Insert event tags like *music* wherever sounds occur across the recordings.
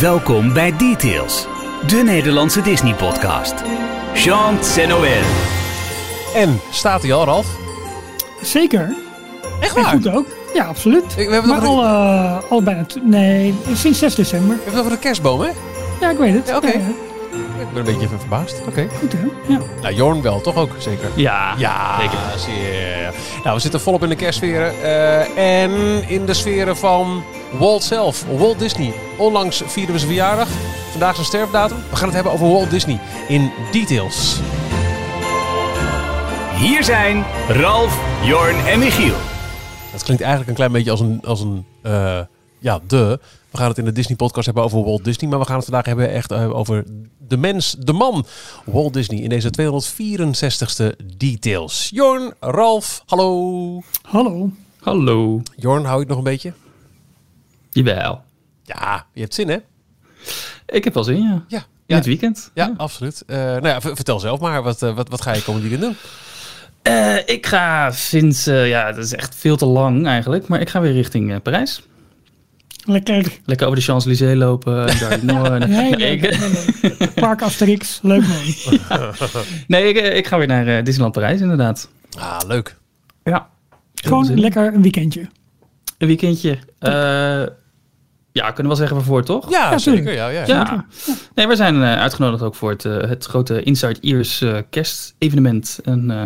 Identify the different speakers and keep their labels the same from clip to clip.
Speaker 1: Welkom bij Details, de Nederlandse Disney-podcast. Chant Noël.
Speaker 2: En staat hij al, Ralf?
Speaker 3: Zeker.
Speaker 2: Echt
Speaker 3: En
Speaker 2: waar?
Speaker 3: goed ook. Ja, absoluut.
Speaker 2: We hebben
Speaker 3: maar
Speaker 2: nog
Speaker 3: al, eh, al bijna... Nee, sinds 6 december.
Speaker 2: We hebben het over de kerstboom, hè?
Speaker 3: Ja, ik weet het.
Speaker 2: Ja, oké.
Speaker 3: Ja, ja.
Speaker 2: Ik ben een beetje even verbaasd. Oké.
Speaker 3: goed hè? Ja.
Speaker 2: Nou, Jorn wel, toch ook zeker?
Speaker 4: Ja,
Speaker 2: Ja,
Speaker 4: zeker.
Speaker 2: zeer. Nou, we zitten volop in de kerstsferen. eh, en in de sferen van Walt zelf, Walt Disney. Onlangs vierden we zijn verjaardag. Vandaag zijn sterfdatum. We gaan het hebben over Walt Disney in details.
Speaker 1: Hier zijn Ralf, Jorn en Michiel.
Speaker 2: Dat klinkt eigenlijk een klein beetje als een, als een eh, ja, de. We gaan het in de Disney podcast hebben over Walt Disney. Maar we gaan het vandaag hebben echt eh, over de mens, de man. Walt Disney in deze 264ste details. Jorn, Ralf, hallo.
Speaker 3: Hallo.
Speaker 4: Hallo.
Speaker 2: Jorn, hou je het nog een beetje?
Speaker 4: Jawel.
Speaker 2: Ja, je hebt zin hè?
Speaker 4: Ik heb wel zin, ja.
Speaker 2: Ja.
Speaker 4: In
Speaker 2: Ja,
Speaker 4: het weekend.
Speaker 2: ja absoluut. Eh, nou ja, vertel zelf maar. Wat, eh, wat, wat ga je komende weekend doen?
Speaker 4: Eh, ik ga sinds, eh, ja, dat is echt veel te lang eigenlijk, maar ik ga weer richting eh, Parijs.
Speaker 3: Lekker.
Speaker 4: Lekker over de Champs-Élysées lopen. en daar- eh, *laughs*
Speaker 3: Nee,
Speaker 4: nee,
Speaker 3: Nee, leuk. Park Asterix. Leuk man. *laughs*
Speaker 4: nee, ik, eh, ik ga weer naar eh, Disneyland Parijs inderdaad.
Speaker 2: Ah, leuk.
Speaker 4: Ja.
Speaker 3: Gewoon lekker een weekendje.
Speaker 4: Een weekendje. Eh, ja, kunnen we wel zeggen waarvoor, toch?
Speaker 2: Ja,
Speaker 3: Ja,
Speaker 2: zeker. Ja, ja.
Speaker 4: Ja. Nee, we zijn eh, uitgenodigd ook voor het, eh, het grote Inside Ears eh kerstevenement. En eh,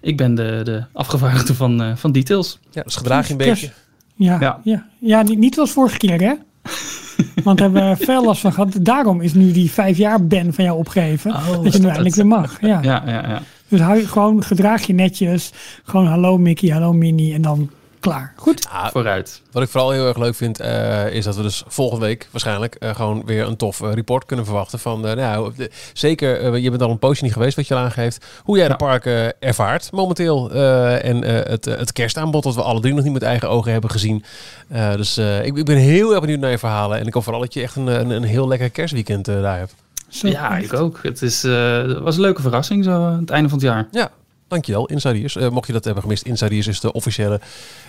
Speaker 4: ik ben de, de afgevaardigde van, eh, van Details.
Speaker 2: Ja, dus gedraag je een
Speaker 3: Kerst.
Speaker 2: beetje.
Speaker 3: Ja, ja.
Speaker 4: Ja.
Speaker 3: ja. niet, niet zoals vorige keer hè. *laughs* Want daar hebben we veel last van gehad. Daarom is nu die vijf jaar ban van jou opgegeven.
Speaker 4: Oh,
Speaker 3: dat je nu eindelijk weer mag. *laughs* Ja.
Speaker 4: Ja, ja, ja.
Speaker 3: Dus hou je gewoon, gedraag je netjes. Gewoon hallo Mickey, hallo Minnie. En dan klaar. Goed?
Speaker 2: Ah,
Speaker 4: Vooruit.
Speaker 2: Wat ik vooral heel erg leuk vind, eh, is dat we dus volgende week waarschijnlijk eh, gewoon weer een tof eh, report kunnen verwachten. Van, eh, nou, de- zeker, je bent al een poosje niet geweest, wat je al aangeeft. Hoe jij de parken ervaart momenteel. eh, en eh, het, het kerstaanbod dat we alle drie nog niet met eigen ogen hebben gezien. Eh, dus eh, ik, ik ben heel erg benieuwd naar je verhalen. En ik hoop vooral dat je echt een, een, een heel lekker kerstweekend daar hebt.
Speaker 3: Zo,
Speaker 4: Ja, ik ook. Het, is, eh, was een leuke verrassing zo aan het einde van het jaar.
Speaker 2: Ja, dankjewel, Insiders. Eh mocht je dat hebben gemist, Insiders is de officiële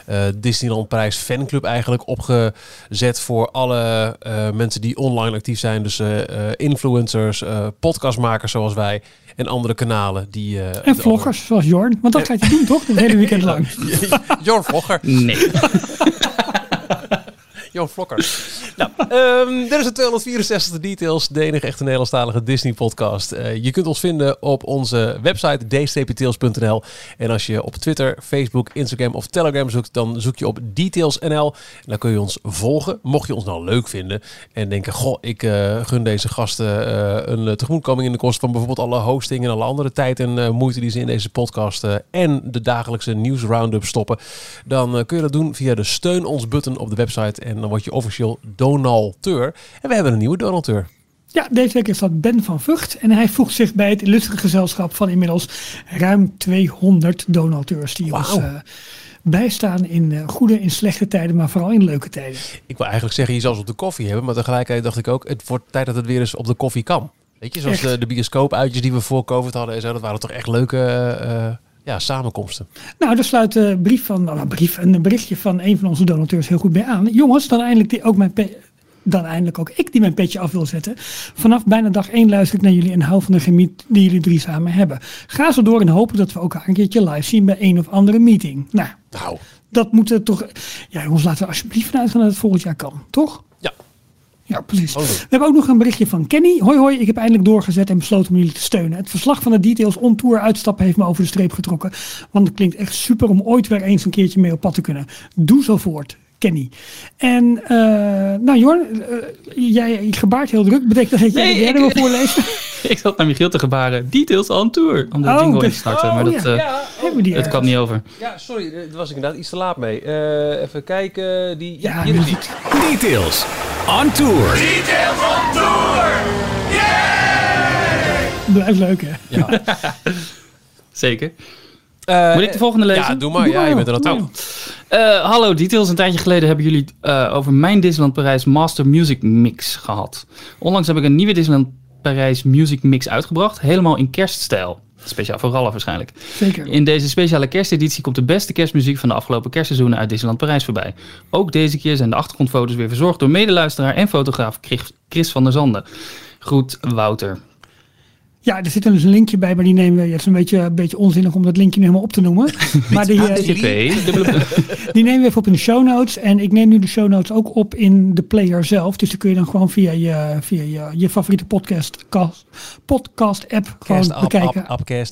Speaker 2: eh, Disneyland Prijs fanclub eigenlijk opgezet voor alle eh, mensen die online actief zijn. Dus eh, eh, influencers, eh, podcastmakers zoals wij en andere kanalen. Die, eh,
Speaker 3: En vloggers zoals Jorn. Want dat gaat je doen toch? Het hele weekend *laughs* lang.
Speaker 2: Jorn Vlogger.
Speaker 4: Nee. *laughs*
Speaker 2: Jorn Vlogger. *laughs* nou, ehm, dit is de 264 Details, de enige echte Nederlandstalige Disney podcast. Eh, je kunt ons vinden op onze website dstptails.nl. En als je op Twitter, Facebook, Instagram of Telegram zoekt, dan zoek je op detailsnl. En dan kun je ons volgen. Mocht je ons nou leuk vinden en denken, goh, ik eh, gun deze gasten eh, een eh, tegemoetkoming in de kosten van bijvoorbeeld alle hosting en alle andere tijd en eh, moeite die ze in deze podcast eh, en de dagelijkse nieuws roundup stoppen, dan eh, kun je dat doen via de steun ons button op de website en dan word je officieel donateur. En we hebben een nieuwe donateur.
Speaker 3: Ja, deze week is dat Ben van Vught. En hij voegt zich bij het illustere gezelschap van inmiddels ruim 200 donateurs. Die ons eh, bijstaan in eh, goede en slechte tijden, maar vooral in leuke tijden.
Speaker 2: Ik wil eigenlijk zeggen, je zal ze op de koffie hebben, maar tegelijkertijd dacht ik ook, het wordt tijd dat het weer eens op de koffie kan. Weet je, zoals de, de bioscoopuitjes die we voor COVID hadden en zo, dat waren toch echt leuke eh, ja, samenkomsten.
Speaker 3: Nou, daar sluit een brief van, nou, een brief, een berichtje van een van onze donateurs heel goed bij aan. Jongens, dan eindelijk die ook mijn dan eindelijk ook ik die mijn petje af wil zetten. Vanaf bijna dag 1 luister ik naar jullie en hou van de gemiet die jullie drie samen hebben. Ga zo door en hopen dat we elkaar een keertje live zien bij een of andere meeting. Nou,
Speaker 2: Nou,
Speaker 3: dat moet er toch. Ja, jongens, laten we alsjeblieft vanuit gaan dat het volgend jaar kan, toch?
Speaker 2: Ja.
Speaker 3: Precies. We hebben ook nog een berichtje van Kenny. Hoi hoi, ik heb eindelijk doorgezet en besloten om jullie te steunen. Het verslag van de details on tour uitstappen heeft me over de streep getrokken. Want het klinkt echt super om ooit weer eens een keertje mee op pad te kunnen. Doe zo voort. Kenny. En, eh, nou Jorn, eh, jij gebaart heel druk. Betekent dat dat jij
Speaker 4: Nee,
Speaker 3: de derde
Speaker 4: ik-
Speaker 3: wil voorlezen? *laughs*
Speaker 4: ik zat naar Michiel te gebaren. Details on tour. Om de
Speaker 3: Oh,
Speaker 4: jingle in
Speaker 3: dus-
Speaker 4: te starten. maar
Speaker 3: oh,
Speaker 4: dat,
Speaker 3: ja.
Speaker 4: eh,
Speaker 2: Ja,
Speaker 3: ergens?
Speaker 4: kwam niet over.
Speaker 2: ja, sorry, daar was ik inderdaad iets te laat mee. Eh, even kijken, die... Ja,
Speaker 3: Ja,
Speaker 2: hier is die.
Speaker 3: muziek.
Speaker 1: Details on tour.
Speaker 3: Blijft leuk hè?
Speaker 2: Ja. *laughs*
Speaker 4: Zeker.
Speaker 2: Eh,
Speaker 4: Moet ik de volgende lezen?
Speaker 2: Ja, doe maar.
Speaker 3: Doe
Speaker 2: Ja,
Speaker 3: maar,
Speaker 2: je bent er
Speaker 3: joh.
Speaker 2: naartoe.
Speaker 4: Eh, hallo, Details. Een tijdje geleden hebben jullie eh, over mijn Disneyland Parijs Master Music Mix gehad. Onlangs heb ik een nieuwe Disneyland Parijs Music Mix uitgebracht, helemaal in kerststijl. Speciaal voor Ralf waarschijnlijk.
Speaker 3: Zeker.
Speaker 4: In deze speciale kersteditie komt de beste kerstmuziek van de afgelopen kerstseizoenen uit Disneyland Parijs voorbij. Ook deze keer zijn de achtergrondfoto's weer verzorgd door medeluisteraar en fotograaf Chris van der Zanden. Groet Wouter.
Speaker 3: Ja, er zit dus een linkje bij, maar die nemen we. Het is een beetje, een beetje onzinnig om dat linkje nu helemaal op te noemen. *laughs* maar die, eh,
Speaker 4: HTTP, dubbele- *laughs*
Speaker 3: die nemen we even op in de show notes. En ik neem nu de show notes ook op in de player zelf. Dus die kun je dan gewoon via je, via je, je favoriete podcast, cast, podcast app gewoon
Speaker 2: ap,
Speaker 3: bekijken.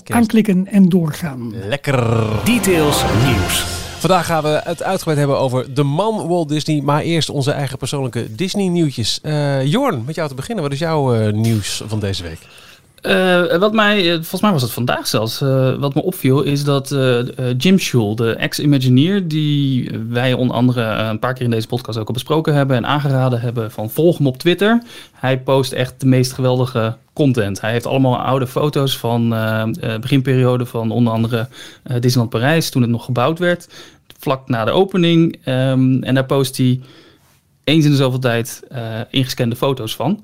Speaker 3: Aanklikken en doorgaan.
Speaker 2: Lekker.
Speaker 1: Details nieuws.
Speaker 2: Vandaag gaan we het uitgebreid hebben over de man Walt Disney. Maar eerst onze eigen persoonlijke Disney nieuwtjes. Eh, Jorn, met jou te beginnen. Wat is jouw eh, nieuws van deze week?
Speaker 4: Eh, wat mij, eh, volgens mij was het vandaag zelfs, eh, wat me opviel, is dat Jim Schul, de ex-Imagineer, die wij onder andere een paar keer in deze podcast ook al besproken hebben en aangeraden hebben van volg hem op Twitter. Hij post echt de meest geweldige content. Hij heeft allemaal oude foto's van beginperiode van onder andere Disneyland Parijs, toen het nog gebouwd werd, vlak na de opening. Ehm, en daar post hij eens in de zoveel tijd ingescande foto's van.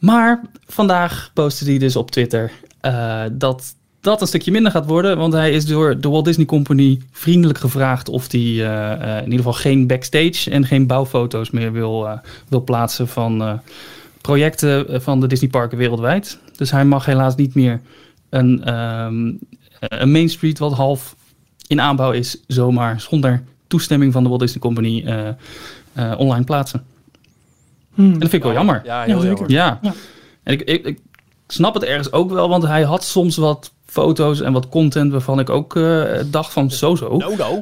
Speaker 4: Maar vandaag postte hij dus op Twitter eh, dat dat een stukje minder gaat worden. Want hij is door de Walt Disney Company vriendelijk gevraagd of hij eh, eh, in ieder geval geen backstage en geen bouwfoto's meer wil, wil plaatsen van projecten van de Disney parken wereldwijd. Dus hij mag helaas niet meer een, ehm, een Main Street wat half in aanbouw is, zomaar zonder toestemming van de Walt Disney Company online plaatsen.
Speaker 3: Hmm.
Speaker 4: En dat vind ik wel jammer.
Speaker 2: Ja,
Speaker 3: Ja,
Speaker 2: heel jammer.
Speaker 4: Ja.
Speaker 3: Ja.
Speaker 4: En ik, ik, ik snap het ergens ook wel, want hij had soms wat foto's en wat content waarvan ik ook eh, dacht van zo zo.
Speaker 2: No, no.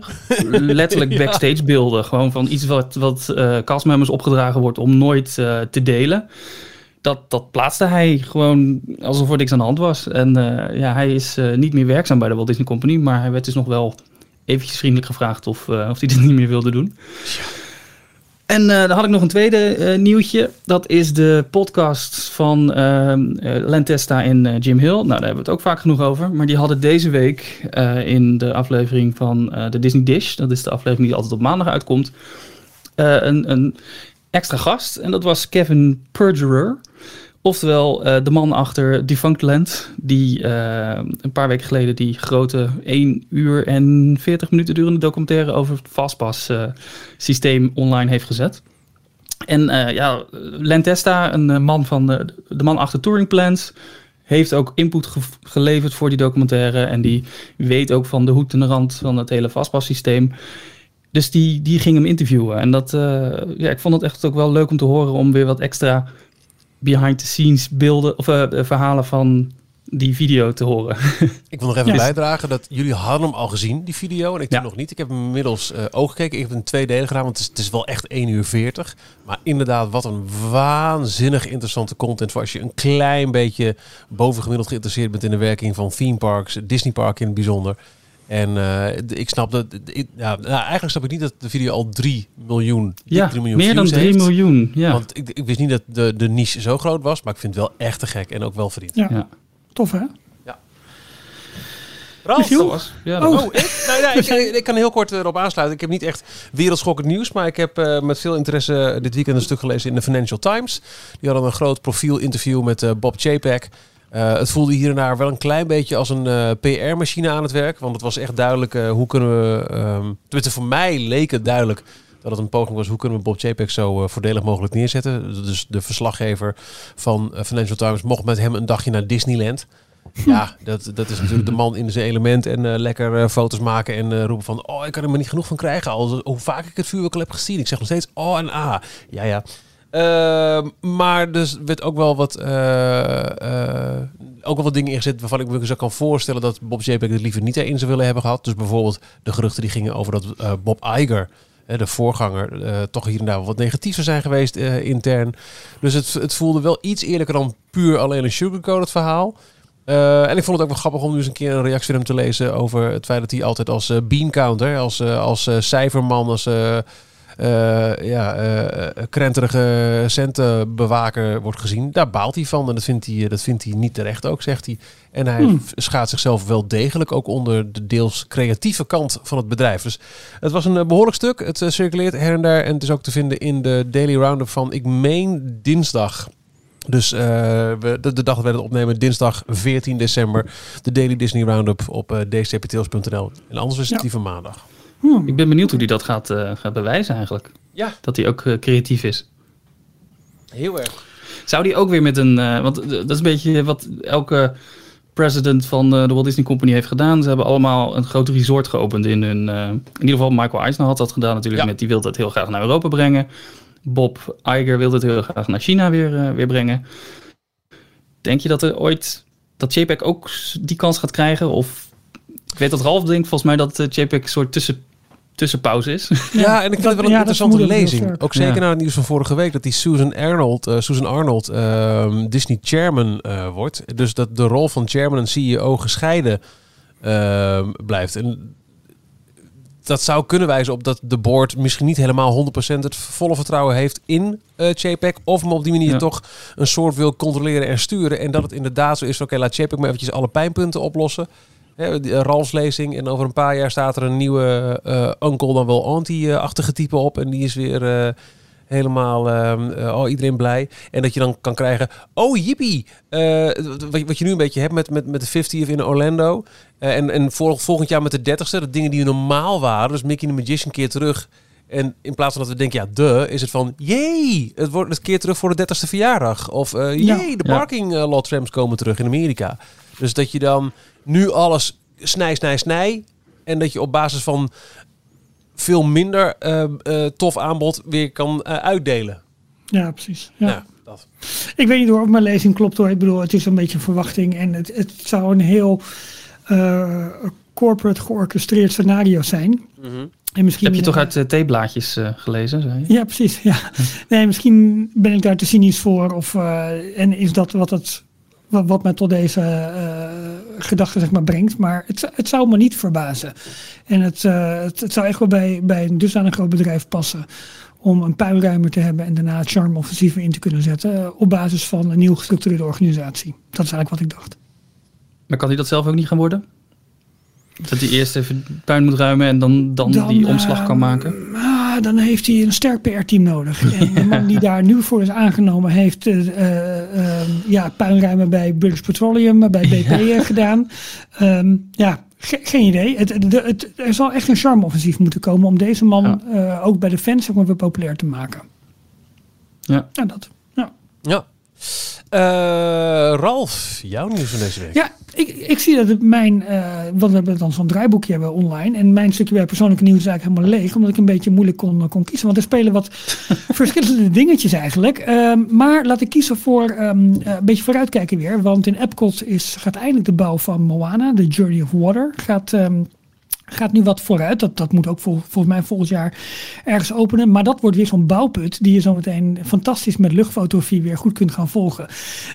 Speaker 2: *laughs*
Speaker 4: Letterlijk *laughs*
Speaker 2: Ja.
Speaker 4: backstage beelden. Gewoon van iets wat, wat eh castmembers opgedragen wordt om nooit eh, te delen. Dat, dat plaatste hij gewoon alsof er niks aan de hand was. En eh, ja, hij is eh, niet meer werkzaam bij de Walt Disney Company, maar hij werd dus nog wel eventjes vriendelijk gevraagd of, eh, of hij dit niet meer wilde doen. En eh, dan had ik nog een tweede eh, nieuwtje. Dat is de podcast van eh, Lentesta en Jim Hill. Nou, daar hebben we het ook vaak genoeg over. Maar die hadden deze week in de aflevering van de Disney Dish... dat is de aflevering die altijd op maandag uitkomt... een, een extra gast. En dat was Kevin Perjurer. Oftewel eh, de man achter Defunctland... die eh, een paar weken geleden die grote 1 uur en 40 minuten durende documentaire... over het Fastpass eh, systeem online heeft gezet. En ja, Lentesta, een man van de, man achter Touring Plans, heeft ook input ge- geleverd voor die documentaire. En die weet ook van de hoed en de rand van het hele vastpassysteem. Dus die, die ging hem interviewen. En dat, ja, ik vond het echt ook wel leuk om te horen om weer wat extra behind the scenes beelden of eh, verhalen van die video te horen. *laughs*
Speaker 2: Ik wil nog even
Speaker 3: Yes.
Speaker 2: bijdragen dat jullie hadden hem al gezien, die video. En ik
Speaker 4: Ja.
Speaker 2: nog niet. Ik heb hem inmiddels eh ook gekeken. Ik heb hem in twee delen gedaan, want het is, het is wel echt 1 uur 40. Maar inderdaad, wat een waanzinnig interessante content voor als je een klein beetje bovengemiddeld geïnteresseerd bent in de werking van theme parks, Disney park in het bijzonder. En eh, ik snap dat, ik, ja, nou, eigenlijk snap ik niet dat de video al 3 miljoen,
Speaker 4: ja,
Speaker 2: 3 miljoen
Speaker 4: meer dan
Speaker 2: views
Speaker 4: 3
Speaker 2: heeft.
Speaker 4: miljoen. Ja.
Speaker 2: Want ik, ik wist niet dat de, de niche zo groot was, maar ik vind het wel echt te gek en ook wel verdiend.
Speaker 3: Ja.
Speaker 4: Ja.
Speaker 3: Tof hè?
Speaker 2: Ralf,
Speaker 3: Michiel?
Speaker 4: Dat was, ja, dat
Speaker 3: Oh.
Speaker 4: was-
Speaker 2: Oh, ik? Nou, ja, *laughs* ik, kan heel kort erop aansluiten. Ik heb niet echt wereldschokkend nieuws, maar ik heb eh, met veel interesse dit weekend een stuk gelezen in de Financial Times. Die hadden een groot profiel-interview met eh, Bob Chapek. Eh, het voelde hier en daar wel een klein beetje als een eh, PR-machine aan het werk. Want het was echt duidelijk eh, hoe kunnen we... tenminste, voor mij leek het duidelijk dat het een poging was. Hoe kunnen we Bob Chapek zo voordelig mogelijk neerzetten? Dus de verslaggever van Financial Times mocht met hem een dagje naar Disneyland. *laughs* Ja, dat, dat is natuurlijk de man in zijn element. En lekker foto's maken en roepen van... Oh, ik kan er maar niet genoeg van krijgen. Al, hoe vaak ik het vuurwerk heb gezien. Ik zeg nog steeds oh en ah. Ja, ja. Ehm, maar dus werd ook wel wat... eh, eh, ook wel wat dingen ingezet waarvan ik me zo kan voorstellen... dat Bob J.P. het liever niet erin zou willen hebben gehad. Dus bijvoorbeeld de geruchten die gingen over dat eh, Bob Iger... De voorganger toch hier en daar wat negatiever zijn geweest intern. Dus het, het voelde wel iets eerlijker dan puur alleen een sugarcoated verhaal. En ik vond het ook wel grappig om nu eens een keer een reactie van hem te lezen over het feit dat hij altijd als eh, bean counter, als, als cijferman, als ja, eh, krenterige centenbewaker wordt gezien. Daar baalt hij van en dat vindt hij, dat vindt hij niet terecht ook, zegt hij. En hij
Speaker 3: Hmm.
Speaker 2: schaat zichzelf wel degelijk ook onder de deels creatieve kant van het bedrijf. Dus het was een eh, behoorlijk stuk. Het eh, circuleert her en daar en het is ook te vinden in de Daily Roundup van, ik meen dinsdag. Dus uh, we, de, de, dag dat wij het opnemen, dinsdag 14 december, de Daily Disney Roundup op uh, dcptails.nl. En anders is het ja. die van maandag.
Speaker 4: Hmm. Ik ben benieuwd hoe hij dat gaat, uh, gaat bewijzen eigenlijk.
Speaker 2: Ja.
Speaker 4: Dat hij ook creatief is.
Speaker 2: Heel erg.
Speaker 4: Zou die ook weer met een... want dat is een beetje wat elke president van de Walt Disney Company heeft gedaan. Ze hebben allemaal een groot resort geopend in hun... in ieder geval Michael Eisner had dat gedaan natuurlijk. Ja. Met, die wilde het heel graag naar Europa brengen. Bob Iger wilde het heel graag naar China weer, uh, weer brengen. Denk je dat er ooit dat JPEG ook die kans gaat krijgen? Of ik weet dat Ralf denkt volgens mij dat uh, JPEG een soort tussen, tussenpauze is. *laughs*
Speaker 2: Ja, en ik vind het wel een ja, interessante lezing. Ook zeker ja. na het nieuws van vorige week dat die Susan Arnold, uh, Susan Arnold uh, Disney chairman wordt. Dus dat de rol van chairman en CEO gescheiden ehm, blijft. En dat zou kunnen wijzen op dat de board misschien niet helemaal 100% het volle vertrouwen heeft in uh, JPEG. Of hem op die manier ja. toch een soort wil controleren en sturen. En dat het inderdaad zo is, oké, okay, laat JPEG maar eventjes alle pijnpunten oplossen. Hè, die, uh, Ralfs lezing. En over een paar jaar staat er een nieuwe uh, uncle dan wel anti-achtige type op. En die is weer helemaal uh, oh, iedereen blij. En dat je dan kan krijgen, oh jippie, wat, wat je nu een beetje hebt met, met, met de 50 in Orlando. En en vol, volgend jaar met de 30ste, de dingen die normaal waren. Dus Mickey the Magician keer terug. En in plaats van dat we denken, ja, de, is het van, jee, het wordt het keer terug voor de 30ste verjaardag. Of jee, ja. de parking lot trams komen terug in Amerika. Dus dat je dan nu alles snij, snij, snij. En dat je op basis van veel minder uh, uh, tof aanbod weer kan uh, uitdelen.
Speaker 3: Ja, precies. Ja. ja dat. Ik weet niet hoor of mijn lezing klopt hoor. Ik bedoel, het is een beetje een verwachting en het, het zou een heel corporate georchestreerd scenario zijn.
Speaker 4: Mm -hmm. En misschien, Heb je toch uit uh, theeblaadjes uh, gelezen? Zei je?
Speaker 3: Ja, precies. Ja. Nee, misschien ben ik daar te cynisch voor. Of, uh, en is dat wat het wat, wat mij tot deze uh, gedachte zeg maar, brengt. Maar het, het zou me niet verbazen. En het, uh, het, het, zou echt wel bij, bij een dusdanig groot bedrijf passen om een puilruimer te hebben en daarna het charme-offensieven in te kunnen zetten uh, op basis van een nieuw gestructureerde organisatie. Dat is eigenlijk wat ik dacht.
Speaker 4: Maar kan hij dat zelf ook niet gaan worden? Dat hij eerst even puin moet ruimen en dan, dan, dan die omslag kan maken?
Speaker 3: Dan heeft hij een sterk PR-team nodig. En de man die daar nu voor is aangenomen heeft uh, uh, ja, puinruimen bij British Petroleum, bij BP ja. gedaan. Um, ja, ge geen idee. Het, het, het, er zal echt een charme-offensief moeten komen om deze man ja. ook bij de fans zeg maar, weer populair te maken.
Speaker 4: Ja.
Speaker 3: Ja, dat. Ja.
Speaker 2: ja. Uh, Ralf, jouw nieuws van deze week.
Speaker 3: Ja, ik, ik zie dat het mijn, uh, want we hebben dan zo'n draaiboekje hebben online. En mijn stukje bij persoonlijke nieuws is eigenlijk helemaal leeg. Omdat ik een beetje moeilijk kon, kon kiezen. Want er spelen wat *laughs* verschillende dingetjes eigenlijk. Um, maar laat ik kiezen voor um, uh, een beetje vooruitkijken weer. Want in Epcot is, gaat eindelijk de bouw van Moana, The Journey of Water, gaat... Um, gaat nu wat vooruit. Dat, dat moet ook vol, volgens mij volgend jaar ergens openen. Maar dat wordt weer zo'n bouwput die je zometeen fantastisch met luchtfotografie weer goed kunt gaan volgen.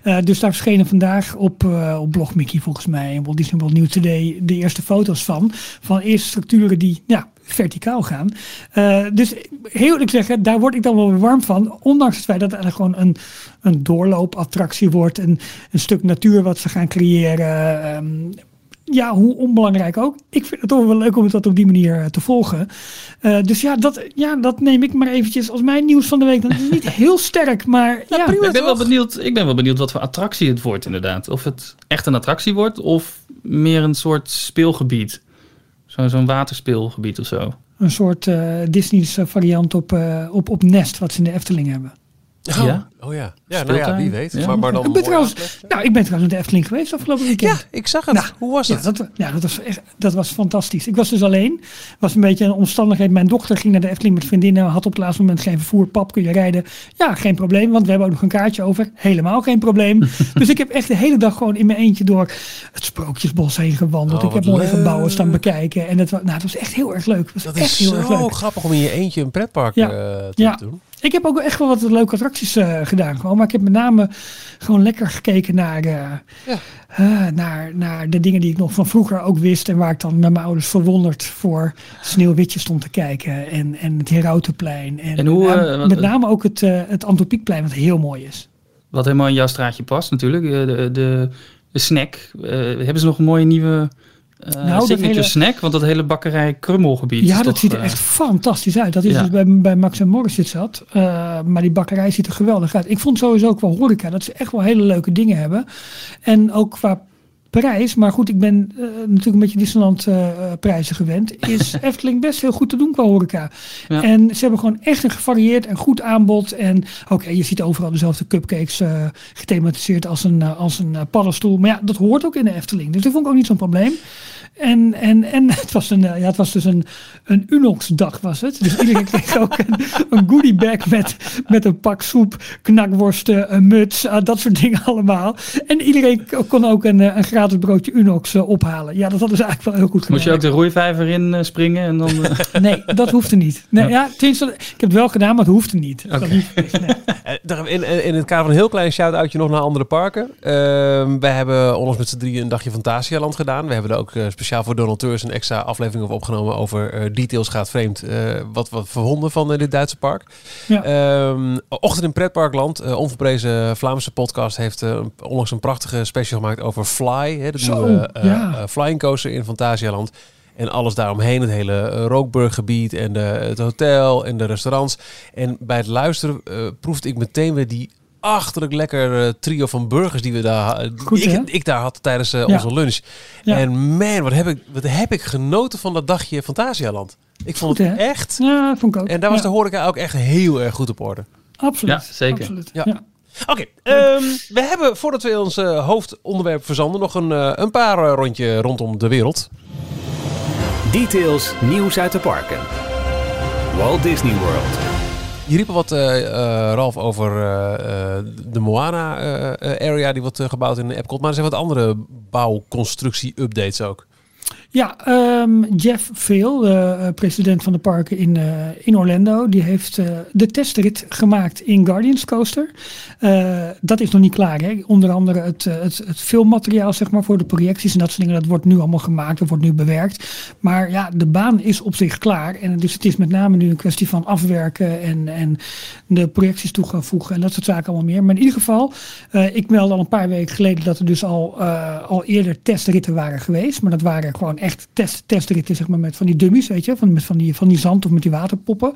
Speaker 3: Uh, dus daar verschenen vandaag op, uh, op blog Mickey volgens mij en Walt Disney World New Today de eerste foto's van. Van eerste structuren die ja, verticaal gaan. Uh, dus heel eerlijk zeggen, daar word ik dan wel warm van. Ondanks het feit dat het gewoon een, een doorloopattractie wordt. Een, een stuk natuur wat ze gaan creëren. Um, ja, hoe onbelangrijk ook. Ik vind het toch wel leuk om dat op die manier uh, te volgen. Uh, dus ja dat, ja, dat neem ik maar eventjes als mijn nieuws van de week. Dat is niet *laughs* heel sterk, maar ja. ja
Speaker 4: prima, ik, ben wel benieuwd, ik ben wel benieuwd wat voor attractie het wordt inderdaad. Of het echt een attractie wordt of meer een soort speelgebied. Zo'n zo'n waterspeelgebied of zo.
Speaker 3: Een soort uh, Disney's variant op, op, op Nest, wat ze in de Efteling hebben.
Speaker 2: Oh, ja? Oh ja. Ja, nou ja, wie weet. Ja. Maar, maar dan
Speaker 3: ik ben trouwens, nou, ik ben trouwens met de Efteling geweest afgelopen weekend.
Speaker 2: Ja, ik zag het. Nou, Hoe was het?
Speaker 3: Ja, dat, ja, dat, was echt, dat was fantastisch. Ik was dus alleen. was een beetje een omstandigheid. Mijn dochter ging naar de Efteling met vriendinnen. Had op het laatste moment geen vervoer. Pap, kun je rijden? Ja, geen probleem. Want we hebben ook nog een kaartje over. Helemaal geen probleem. *laughs* dus ik heb echt de hele dag gewoon in mijn eentje door het Sprookjesbos heen gewandeld.
Speaker 2: Oh,
Speaker 3: ik heb mooie gebouwen staan bekijken. En het was, nou, het was echt heel erg leuk. Het was
Speaker 2: dat
Speaker 3: echt
Speaker 2: is
Speaker 3: heel
Speaker 2: zo
Speaker 3: erg leuk.
Speaker 2: grappig om in je eentje een pretpark
Speaker 3: Ja.
Speaker 2: uh, te
Speaker 3: Ja.
Speaker 2: doen.
Speaker 3: Ik heb ook echt wel wat leuke attracties uh, gedaan. Gewoon. Maar ik heb met name gewoon lekker gekeken naar, uh,
Speaker 2: Ja.
Speaker 3: uh, naar, naar de dingen die ik nog van vroeger ook wist. En waar ik dan met mijn ouders verwonderd voor Sneeuwwitje stond te kijken. En, en het Herautenplein. En,
Speaker 4: En hoe, eh,
Speaker 3: met name ook het, het Antropiekplein, wat heel mooi is.
Speaker 4: Wat helemaal in jouw straatje past natuurlijk. Eh, De, de, de snack. Eh, hebben ze nog een mooie nieuwe eh
Speaker 3: Nou,
Speaker 4: signature
Speaker 3: hele-
Speaker 4: snack? Want dat hele bakkerij Krummelgebied
Speaker 3: Ja, dat
Speaker 4: toch,
Speaker 3: ziet er
Speaker 4: eh,
Speaker 3: echt fantastisch uit. Dat is
Speaker 4: ja.
Speaker 3: dus bij, bij Max en Morris dit zat. Eh, maar die bakkerij ziet er geweldig uit. Ik vond sowieso ook wel horeca. Dat ze echt wel hele leuke dingen hebben. En ook qua prijs. Maar goed, ik ben eh, natuurlijk een beetje Disneyland eh, eh, prijzen gewend. Is *laughs* Efteling best heel goed te doen qua horeca.
Speaker 4: Ja.
Speaker 3: En ze hebben gewoon echt een gevarieerd en goed aanbod. En oké, je ziet overal dezelfde cupcakes eh, gethematiseerd als een, als een paddenstoel. Maar ja, dat hoort ook in de Efteling. Dus dat vond ik ook niet zo'n probleem. En, en, en het, was een, eh, ja, het was dus een, een Unox-dag was het. Dus iedereen kreeg ook een, een goodie bag met, met een pak soep, knakworsten, een muts, eh, dat soort dingen allemaal. En iedereen kon ook een, eh, een gratis broodje Unox ophalen. Ja, dat hadden ze eigenlijk wel heel goed gedaan.
Speaker 4: Moest je ook de roeivijver in springen en dan... *laughs*
Speaker 3: Nee, dat hoefde niet. Nee, ja. ik heb het wel gedaan, maar het hoefde niet. Dat niet nee. *laughs*
Speaker 2: In, in het kader van een heel klein shout-outje nog naar andere parken. Ehm, wij hebben onlangs met z'n drieën een dagje Fantasialand gedaan. We hebben er ook eh, speciaal voor donateurs een extra aflevering opgenomen over eh, Details gaat vreemd. eh, wat we verwonden van eh, dit Duitse park.
Speaker 3: Ja.
Speaker 2: Ehm, Ochtend in Pretparkland, onverprezen Vlaamse podcast, heeft onlangs een prachtige special gemaakt over Fly. Hè, de
Speaker 3: Zo,
Speaker 2: nieuwe
Speaker 3: ja.
Speaker 2: flying coaster in Fantasialand. En alles daaromheen, het hele Rookburggebied en de, het hotel en de restaurants. En bij het luisteren proefde ik meteen weer die achterlijk lekker eh, trio van burgers die we daar
Speaker 3: Goed,
Speaker 2: ik, ik daar had tijdens eh,
Speaker 3: Ja.
Speaker 2: onze lunch.
Speaker 3: Ja.
Speaker 2: En man, wat heb, ik, wat heb ik genoten van dat dagje Fantasialand. Ik vond
Speaker 3: Goed,
Speaker 2: het
Speaker 3: hè?
Speaker 2: echt.
Speaker 3: Ja, vond ik ook.
Speaker 2: En daar was
Speaker 3: Ja,
Speaker 2: de horeca ook echt heel erg goed op orde.
Speaker 3: Absoluut.
Speaker 4: Ja, zeker.
Speaker 3: Absoluut.
Speaker 2: Ja.
Speaker 3: Ja.
Speaker 2: Oké, ehm, we hebben voordat we ons eh, hoofdonderwerp verzanden nog een, een paar rondje rondom de wereld.
Speaker 1: Details nieuws uit de parken. Walt Disney World.
Speaker 2: Je riep al wat, eh, eh, Ralf, over eh, de Moana-area die wordt gebouwd in Epcot. Maar er zijn wat andere bouwconstructie-updates ook.
Speaker 3: Ja, ehm, Jeff Veel, de eh, president van de parken in, eh, in Orlando, die heeft eh, de testrit gemaakt in Guardians Coaster. Eh, dat is nog niet klaar. Hè? Onder andere het, eh, het, het filmmateriaal zeg maar, voor de projecties en dat soort dingen, dat wordt nu allemaal gemaakt, dat wordt nu bewerkt. Maar ja, de baan is op zich klaar. En dus het is met name nu een kwestie van afwerken en, en de projecties toe gaan voegen en dat soort zaken allemaal meer. Maar in ieder geval, eh, ik meldde al een paar weken geleden dat er dus al, eh, al eerder testritten waren geweest. Maar dat waren gewoon echt test, testritten, zeg maar, met van die dummies, weet je, van, met van die, van die zand of met die waterpoppen.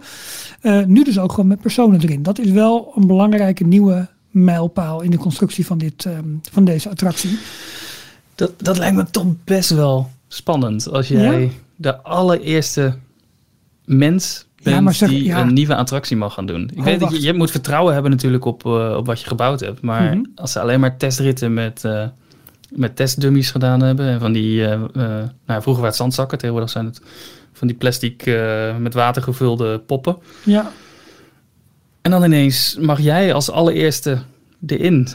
Speaker 3: Eh, nu dus ook gewoon met personen erin. Dat is wel een belangrijke nieuwe mijlpaal in de constructie van, dit, ehm, van deze attractie.
Speaker 4: Dat, dat lijkt me toch best wel spannend. Als jij
Speaker 3: Ja?
Speaker 4: de allereerste mens bent
Speaker 3: Ja, maar zeg-
Speaker 4: die
Speaker 3: ja.
Speaker 4: een nieuwe attractie mag gaan doen. Ik
Speaker 3: Oh,
Speaker 4: weet dat je, je moet vertrouwen hebben natuurlijk op, eh, op wat je gebouwd hebt. Maar
Speaker 3: Mhm.
Speaker 4: als ze alleen maar testritten met, eh, met testdummies gedaan hebben. En van die, eh, eh, nou, vroeger waren het zandzakken. Tegenwoordig zijn het van die plastic eh, met water gevulde poppen.
Speaker 3: Ja,
Speaker 4: En dan ineens mag jij als allereerste erin.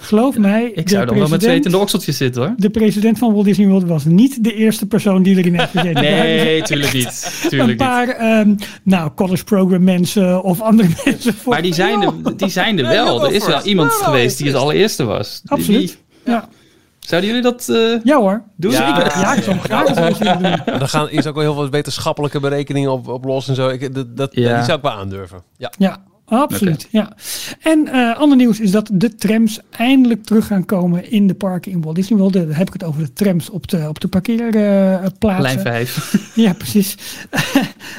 Speaker 3: Geloof mij.
Speaker 4: Ik zou dan wel met zweet in de okseltjes zitten hoor.
Speaker 3: De president van Walt Disney World was niet de eerste persoon die erin heeft gezeten. *laughs*
Speaker 4: Nee, tuurlijk niet.
Speaker 3: een
Speaker 4: Tuurlijk niet.
Speaker 3: paar, ehm, nou, college program mensen of andere *laughs* mensen. Voor,
Speaker 4: Maar die zijn, er, die zijn er wel. Er is wel iemand geweest die
Speaker 2: het
Speaker 4: allereerste was. Die-
Speaker 3: Absoluut. Ja,
Speaker 4: zouden jullie dat eh,
Speaker 3: ja hoor.
Speaker 4: doen?
Speaker 2: Ja.
Speaker 3: Zeker. Ja, ik zou hem graag willen doen.
Speaker 2: Maar er gaan is ook wel heel veel wetenschappelijke berekeningen op, op los en zo. Ik, dat, dat,
Speaker 4: Ja.
Speaker 2: Die zou ik wel aandurven. Ja.
Speaker 3: Ja, absoluut. Ja. En eh ander nieuws is dat de trams eindelijk terug gaan komen in de parken in Walt Disney World. Dan heb ik het over de trams op de, op de parkeerplaatsen.
Speaker 4: Lijn 5. *laughs*
Speaker 3: Ja, precies. *laughs*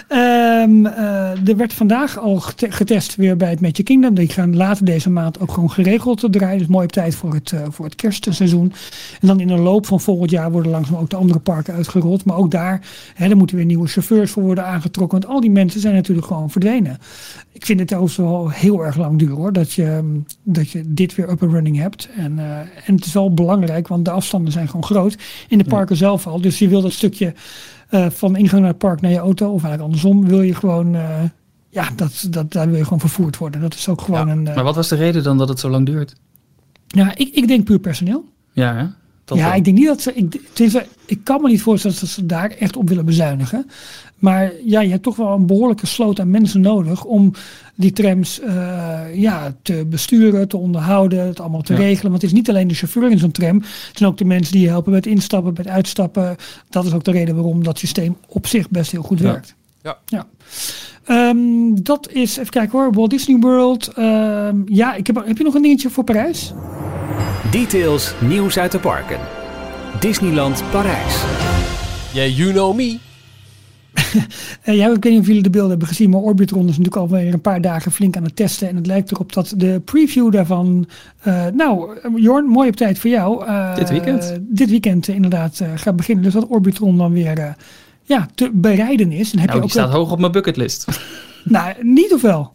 Speaker 3: Ehm, eh, er werd vandaag al gete- getest weer bij het Magic Kingdom. Die gaan later deze maand ook gewoon geregeld te draaien. Dus mooi op tijd voor het, eh, voor het kerstseizoen. En dan in de loop van volgend jaar worden langzaam ook de andere parken uitgerold. Maar ook daar, hè, er moeten weer nieuwe chauffeurs voor worden aangetrokken. Want al die mensen zijn natuurlijk gewoon verdwenen. Ik vind het trouwens wel heel erg lang duren hoor. Dat je, ehm, dat je dit weer up and running hebt. En, eh, en het is wel belangrijk, want de afstanden zijn gewoon groot. In de parken zelf al. Dus je wil dat stukje eh, van ingang naar het park naar je auto, of eigenlijk andersom, wil je gewoon, eh, ja, dat, dat, daar wil je gewoon vervoerd worden. Dat is ook gewoon een, eh,
Speaker 4: Maar wat was de reden dan dat het zo lang duurt?
Speaker 3: ja, ik, ik denk puur personeel.
Speaker 4: Ja, hè? Dat
Speaker 3: ja,
Speaker 4: wel.
Speaker 3: ik denk niet dat ze, ik, ik kan me niet voorstellen dat ze daar echt op willen bezuinigen. Maar ja, je hebt toch wel een behoorlijke sloot aan mensen nodig om die trams eh, ja, te besturen, te onderhouden, het allemaal te
Speaker 4: Ja.
Speaker 3: regelen. Want het is niet alleen de chauffeur in zo'n tram, het zijn ook de mensen die je helpen met instappen, met uitstappen. Dat is ook de reden waarom dat systeem op zich best heel goed
Speaker 4: Ja.
Speaker 3: werkt.
Speaker 2: Ja.
Speaker 3: ja. Ehm, dat is, even kijken hoor, Walt Disney World. Ehm, ja, ik heb, heb je nog een dingetje voor Parijs?
Speaker 1: Details nieuws uit de parken. Disneyland Parijs.
Speaker 2: Yeah, you know me.
Speaker 3: Uh, *laughs* ja, ik weet niet of jullie de beelden hebben gezien, maar Orbitron is natuurlijk alweer een paar dagen flink aan het testen. En het lijkt erop dat de preview daarvan. Uh, nou, Jorn, mooi op tijd voor jou. Uh,
Speaker 4: dit weekend.
Speaker 3: dit weekend inderdaad gaat beginnen. Dus dat Orbitron dan weer ja, te bereiden is. En heb
Speaker 4: nou,
Speaker 3: je
Speaker 4: die
Speaker 3: ook
Speaker 4: staat hoog op mijn bucketlist. *laughs*
Speaker 3: nou, niet of wel?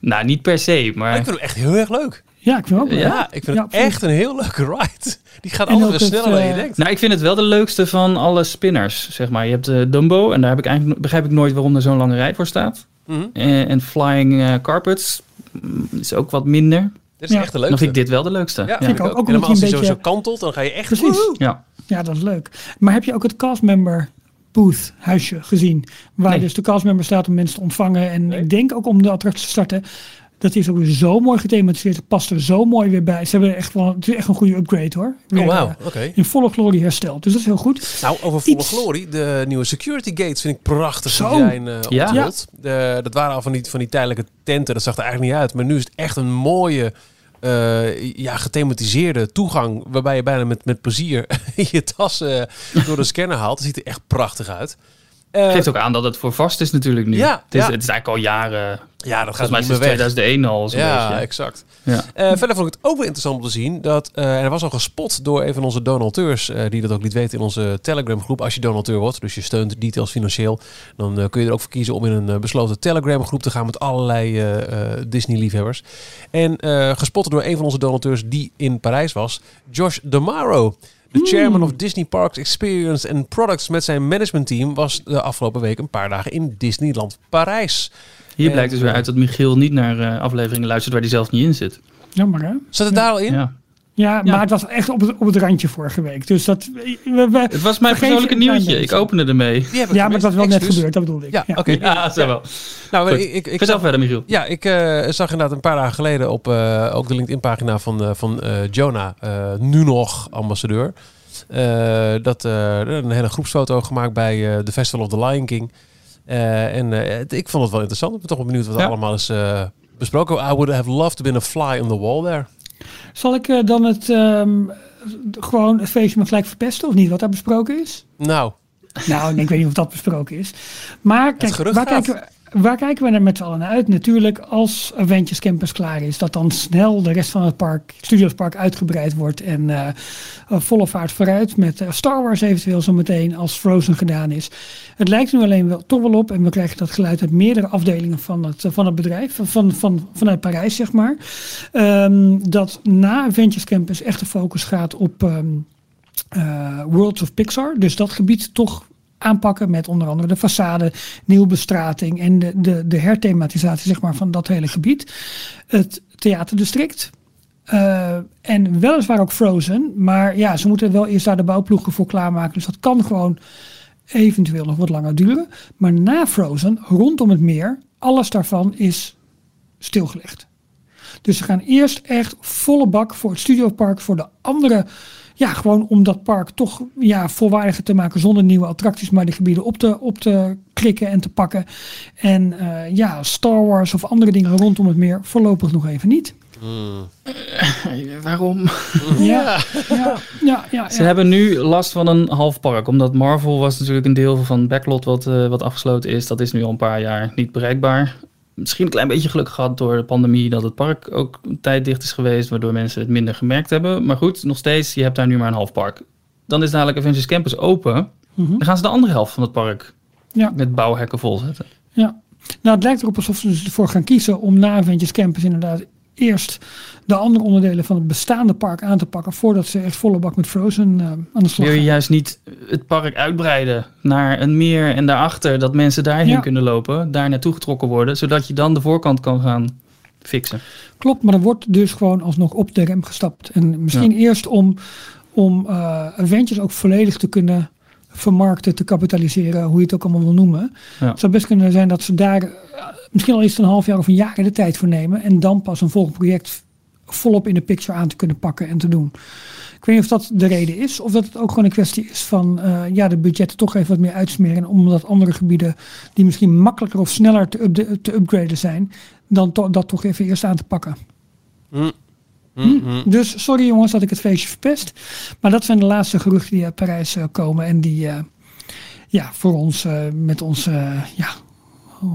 Speaker 4: Nou, niet per se, maar...
Speaker 2: maar ik vind hem echt heel erg leuk.
Speaker 3: Ja, ik vind het ook
Speaker 2: Ja, ja ik vind
Speaker 3: ja,
Speaker 2: het echt een heel leuke ride. *laughs* Die gaat altijd sneller dan je denkt.
Speaker 4: Nou, ik vind het wel de leukste van alle spinners, zeg maar. Je hebt de Dumbo en daar heb ik eigenlijk, begrijp ik nooit waarom er zo'n lange rij voor staat.
Speaker 2: Mm -hmm.
Speaker 4: en, en Flying uh, Carpets is ook wat minder.
Speaker 2: Dit is echt de leukste.
Speaker 4: Dan vind ik dit wel de leukste.
Speaker 2: Ja, vind ik ook. ook en als hij beetje... zo, zo kantelt, dan ga je echt...
Speaker 3: Precies.
Speaker 4: Ja.
Speaker 3: ja, dat is leuk. Maar heb je ook het castmember booth huisje gezien? Waar
Speaker 4: Nee.
Speaker 3: dus de castmember staat om mensen te ontvangen. En
Speaker 2: Nee.
Speaker 3: ik denk ook om de attractie te starten. Dat is ook weer zo mooi gethematiseerd. Het past er zo mooi weer bij. Ze hebben echt wel, het is echt een goede upgrade hoor. Weer,
Speaker 2: Oh, wauw.
Speaker 3: eh,
Speaker 2: Oké.
Speaker 3: In volle glorie hersteld. Dus dat is heel goed.
Speaker 2: Nou, over volle
Speaker 3: Iets-
Speaker 2: glorie. De nieuwe security gates vind ik prachtig
Speaker 3: Zo.
Speaker 2: die zijn eh
Speaker 4: Ja.
Speaker 2: onthuld. De- dat waren al van die, van die tijdelijke tenten. Dat zag er eigenlijk niet uit. Maar nu is het echt een mooie, eh, ja, gethematiseerde toegang. Waarbij je bijna met, met plezier *laughs* je tas eh, door de scanner haalt. Het ziet er echt prachtig uit. Eh,
Speaker 4: Geeft ook aan dat het voor vast is natuurlijk nu.
Speaker 2: Ja,
Speaker 4: het, is,
Speaker 2: ja.
Speaker 4: het is eigenlijk al jaren,
Speaker 2: ja, dat gaat
Speaker 4: mij
Speaker 2: niet
Speaker 4: sinds
Speaker 2: meer weg.
Speaker 4: 2001 al
Speaker 2: Ja,
Speaker 4: beetje.
Speaker 2: exact.
Speaker 4: Ja.
Speaker 2: Eh, verder vond ik het ook wel interessant om te zien dat eh, er was al gespot door een van onze donateurs die dat ook liet weten in onze Telegram groep. Als je donateur wordt, dus je steunt details financieel, dan kun je er ook voor kiezen om in een besloten Telegram groep te gaan met allerlei eh, eh, Disney liefhebbers. En gespot door een van onze donateurs die in Parijs was, Josh Damaro. De chairman of Disney Parks Experience and Products met zijn managementteam was de afgelopen week een paar dagen in Disneyland Parijs.
Speaker 4: Hier
Speaker 2: En,
Speaker 4: blijkt dus weer uit dat Michiel niet naar eh, afleveringen luistert waar hij zelf niet in zit.
Speaker 3: Jammer hè?
Speaker 2: Zat het daar al in?
Speaker 4: Ja.
Speaker 3: Ja,
Speaker 4: Ja.
Speaker 3: maar het was echt op het, op het randje vorige week. Dus dat... We, we-
Speaker 4: Het was mijn persoonlijke nieuwtje. Ik opende ermee.
Speaker 3: Ja, maar het was wel net gebeurd, dat bedoelde ik.
Speaker 2: Ja, oké.
Speaker 4: Ja, zo wel.
Speaker 2: Nou,
Speaker 4: Goed.
Speaker 2: ik, ik, zag,
Speaker 4: verder, Michiel.
Speaker 2: ja, ik eh, zag inderdaad een paar dagen geleden op eh, ook de LinkedIn-pagina van, eh, van eh, Jonah, eh, nu nog ambassadeur, eh, dat een hele groepsfoto gemaakt bij eh, de Festival of the Lion King. Eh, en eh, ik vond het wel interessant. Ik ben toch wel benieuwd wat er
Speaker 4: Ja.
Speaker 2: allemaal is besproken. I would have loved to been a fly on the wall there.
Speaker 3: Zal ik eh, dan het ehm, gewoon het feestje maar gelijk verpesten of niet? Wat daar besproken is?
Speaker 2: Nou,
Speaker 3: Nou, ik weet niet of dat besproken is. Maar kijk, waar kijken, we, waar kijken we naar met z'n allen naar uit? Natuurlijk, als Avengers Campus klaar is, dat dan snel de rest van het park, Studiospark uitgebreid wordt en eh, volle vaart vooruit met eh, Star Wars eventueel zo meteen als Frozen gedaan is. Het lijkt nu alleen wel toch wel op, en we krijgen dat geluid uit meerdere afdelingen van het, van het bedrijf, van, van, vanuit Parijs zeg maar, ehm, dat na Avengers Campus echt de focus gaat op eh, Worlds of Pixar. Dus dat gebied toch aanpakken met onder andere de façade, nieuwe bestrating en de, de, de herthematisatie zeg maar, van dat hele gebied. Het theaterdistrict. eh, en weliswaar ook Frozen, maar ja, ze moeten wel eerst daar de bouwploegen voor klaarmaken. Dus dat kan gewoon eventueel nog wat langer duren. Maar na Frozen, rondom het meer, alles daarvan is stilgelegd. Dus ze gaan eerst echt volle bak voor het studiopark, voor de andere. Ja, gewoon om dat park toch ja, volwaardiger te maken zonder nieuwe attracties, maar die gebieden op te, op te klikken en te pakken. En eh, ja, Star Wars of andere dingen rondom het meer voorlopig nog even niet. *laughs*
Speaker 4: Waarom?
Speaker 3: Ja, ja, ja. ja,
Speaker 4: Ze
Speaker 3: ja.
Speaker 4: hebben nu last van een half park. Omdat Marvel was natuurlijk een deel van Backlot wat, eh, wat afgesloten is. Dat is nu al een paar jaar niet bereikbaar. Misschien een klein beetje geluk gehad door de pandemie dat het park ook een tijd dicht is geweest. Waardoor mensen het minder gemerkt hebben. Maar goed, nog steeds, je hebt daar nu maar een half park. Dan is dadelijk Avengers Campus open.
Speaker 3: Mhm.
Speaker 4: Dan gaan ze de andere helft van het park
Speaker 3: Ja.
Speaker 4: met bouwhekken volzetten.
Speaker 3: Ja, nou het lijkt erop alsof ze dus ervoor gaan kiezen om na Avengers Campus inderdaad eerst de andere onderdelen van het bestaande park aan te pakken voordat ze echt volle bak met Frozen eh, aan de slag
Speaker 4: Wil je juist niet het park uitbreiden naar een meer en daarachter, dat mensen daarheen
Speaker 3: Ja.
Speaker 4: kunnen lopen, daar naartoe getrokken worden, zodat je dan de voorkant kan gaan fixen.
Speaker 3: Klopt, maar er wordt dus gewoon alsnog op de rem gestapt. En misschien eerst om, om eh, Avengers ook volledig te kunnen vermarkten, te kapitaliseren, hoe je het ook allemaal wil noemen.
Speaker 4: Ja.
Speaker 3: Het zou best kunnen zijn dat ze daar eh, misschien al eens een half jaar of een jaar de tijd voor nemen. En dan pas een volgend project volop in de picture aan te kunnen pakken en te doen. Ik weet niet of dat de reden is, of dat het ook gewoon een kwestie is van eh, ja, de budgetten toch even wat meer uitsmeren. Omdat andere gebieden die misschien makkelijker of sneller te, upda- te upgraden zijn, dan to- dat toch even eerst aan te pakken.
Speaker 2: Mm. Mm, mm.
Speaker 3: Dus sorry jongens dat ik het feestje verpest. Maar dat zijn de laatste geruchten die uit Parijs eh, komen. En die, eh, ja, voor ons met onze ja,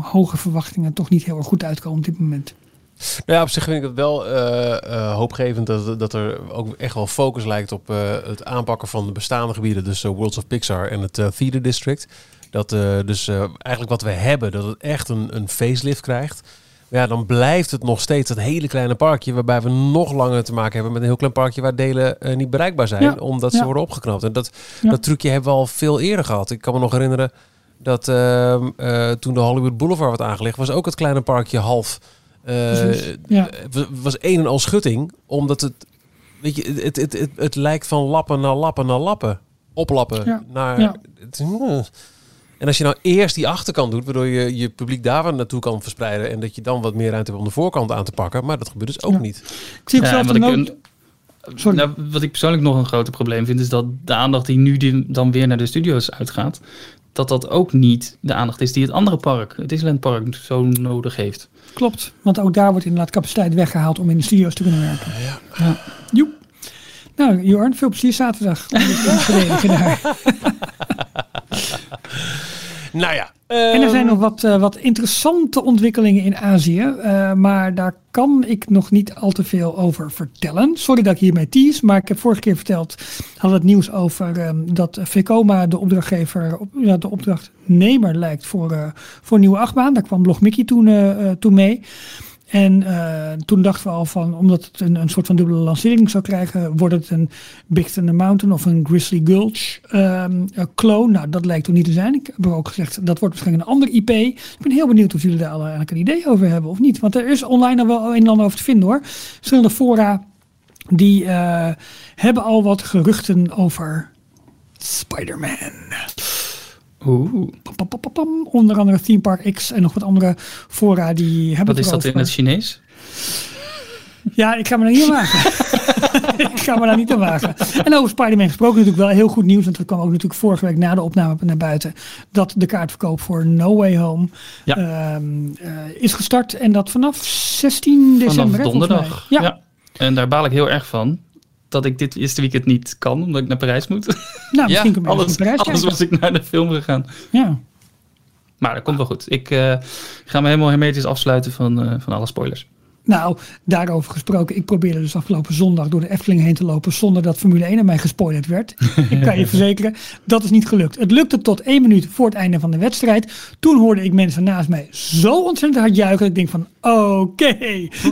Speaker 3: hoge verwachtingen toch niet heel erg goed uitkomen op dit moment.
Speaker 2: Nou ja, op zich vind ik het wel eh, eh, hoopgevend dat, dat er ook echt wel focus lijkt op eh, het aanpakken van de bestaande gebieden. Dus Worlds of Pixar en het Theater District. Dat dus eigenlijk wat we hebben, dat het echt een, een facelift krijgt. Ja, dan blijft het nog steeds dat hele kleine parkje, waarbij we nog langer te maken hebben met een heel klein parkje waar delen niet bereikbaar zijn,
Speaker 3: Ja,
Speaker 2: omdat ze
Speaker 3: ja.
Speaker 2: worden opgeknapt. En dat,
Speaker 3: Ja.
Speaker 2: dat trucje hebben we al veel eerder gehad. Ik kan me nog herinneren dat ehm, eh, toen de Hollywood Boulevard werd aangelegd, was ook het kleine parkje half. eh,
Speaker 3: ja.
Speaker 2: was- was een en al schutting, omdat het, weet je, het, het, het, het lijkt van lappen naar lappen naar lappen. Oplappen
Speaker 3: Ja,
Speaker 2: naar...
Speaker 3: ja.
Speaker 2: het- hmm. en als je nou eerst die achterkant doet, waardoor je je publiek daar naartoe kan verspreiden en dat je dan wat meer ruimte hebt om de voorkant aan te pakken, maar dat gebeurt dus ook
Speaker 3: Ja.
Speaker 2: niet.
Speaker 3: Ik zie zelf
Speaker 4: wat ik
Speaker 3: nood-
Speaker 4: een-
Speaker 3: Sorry.
Speaker 4: Nou, wat ik persoonlijk nog een groter probleem vind, is dat de aandacht die nu die dan weer naar de studio's uitgaat, dat dat ook niet de aandacht is die het andere park, het Disneyland Park, zo nodig heeft.
Speaker 3: Klopt, want ook daar wordt inderdaad capaciteit weggehaald om in de studio's te kunnen werken.
Speaker 4: Ja.
Speaker 3: Joep. Nou, Jorn, veel plezier zaterdag. *laughs* *laughs* Om dit te verdedigen daar.
Speaker 2: Nou ja.
Speaker 3: En er zijn
Speaker 2: ehm,
Speaker 3: nog wat, eh, wat interessante ontwikkelingen in Azië. eh, maar daar kan ik nog niet al te veel over vertellen. Sorry dat ik hiermee tease. Maar ik heb vorige keer verteld. Hadden we het nieuws over ehm, dat Vekoma de opdrachtgever. Op, ja, de opdrachtnemer lijkt voor, eh, voor nieuwe achtbaan. Daar kwam Blog Mickey toen, toen mee. En eh, toen dachten we al van, omdat het een, een soort van dubbele lancering zou krijgen, wordt het een Big Thunder Mountain of een Grizzly Gulch ehm, eh. Nou, dat lijkt toen niet te zijn. Ik heb ook gezegd, dat wordt waarschijnlijk een ander IP. Ik ben heel benieuwd of jullie daar al eigenlijk een idee over hebben of niet. Want er is online al wel een en ander over te vinden hoor. Verschillende fora die eh, hebben al wat geruchten over Spider-Man.
Speaker 4: Oeh.
Speaker 3: Onder andere Theme Park X en nog wat andere fora die hebben
Speaker 4: wat is dat in het Chinees?
Speaker 3: Ja, ik ga me daar niet aan wagen. *laughs* ik ga me daar niet aan wagen. En over Spider-Man gesproken natuurlijk wel heel goed nieuws. Want dat kwam ook natuurlijk vorige week na de opname naar buiten. Dat de kaartverkoop voor No Way Home
Speaker 4: Ja.
Speaker 3: ehm, eh, is gestart. En dat vanaf 16 december.
Speaker 4: Vanaf donderdag.
Speaker 3: Ja,
Speaker 4: En daar baal ik heel erg van. Dat ik dit eerste weekend niet kan, omdat ik naar Parijs moet.
Speaker 3: nou misschien *laughs* we
Speaker 4: Alles,
Speaker 3: in Parijs
Speaker 4: alles was ik naar de film gegaan.
Speaker 3: Ja.
Speaker 4: Maar dat komt wel goed. Ik eh, ga me helemaal hermetisch afsluiten van, eh, van alle spoilers.
Speaker 3: Nou, daarover gesproken. Ik probeerde dus afgelopen zondag door de Efteling heen te lopen zonder dat Formule 1 aan mij gespoilerd werd. *laughs* ik kan je verzekeren, dat is niet gelukt. Het lukte tot één minuut voor het einde van de wedstrijd. Toen hoorde ik mensen naast mij zo ontzettend hard juichen. dat Ik denk van, oké,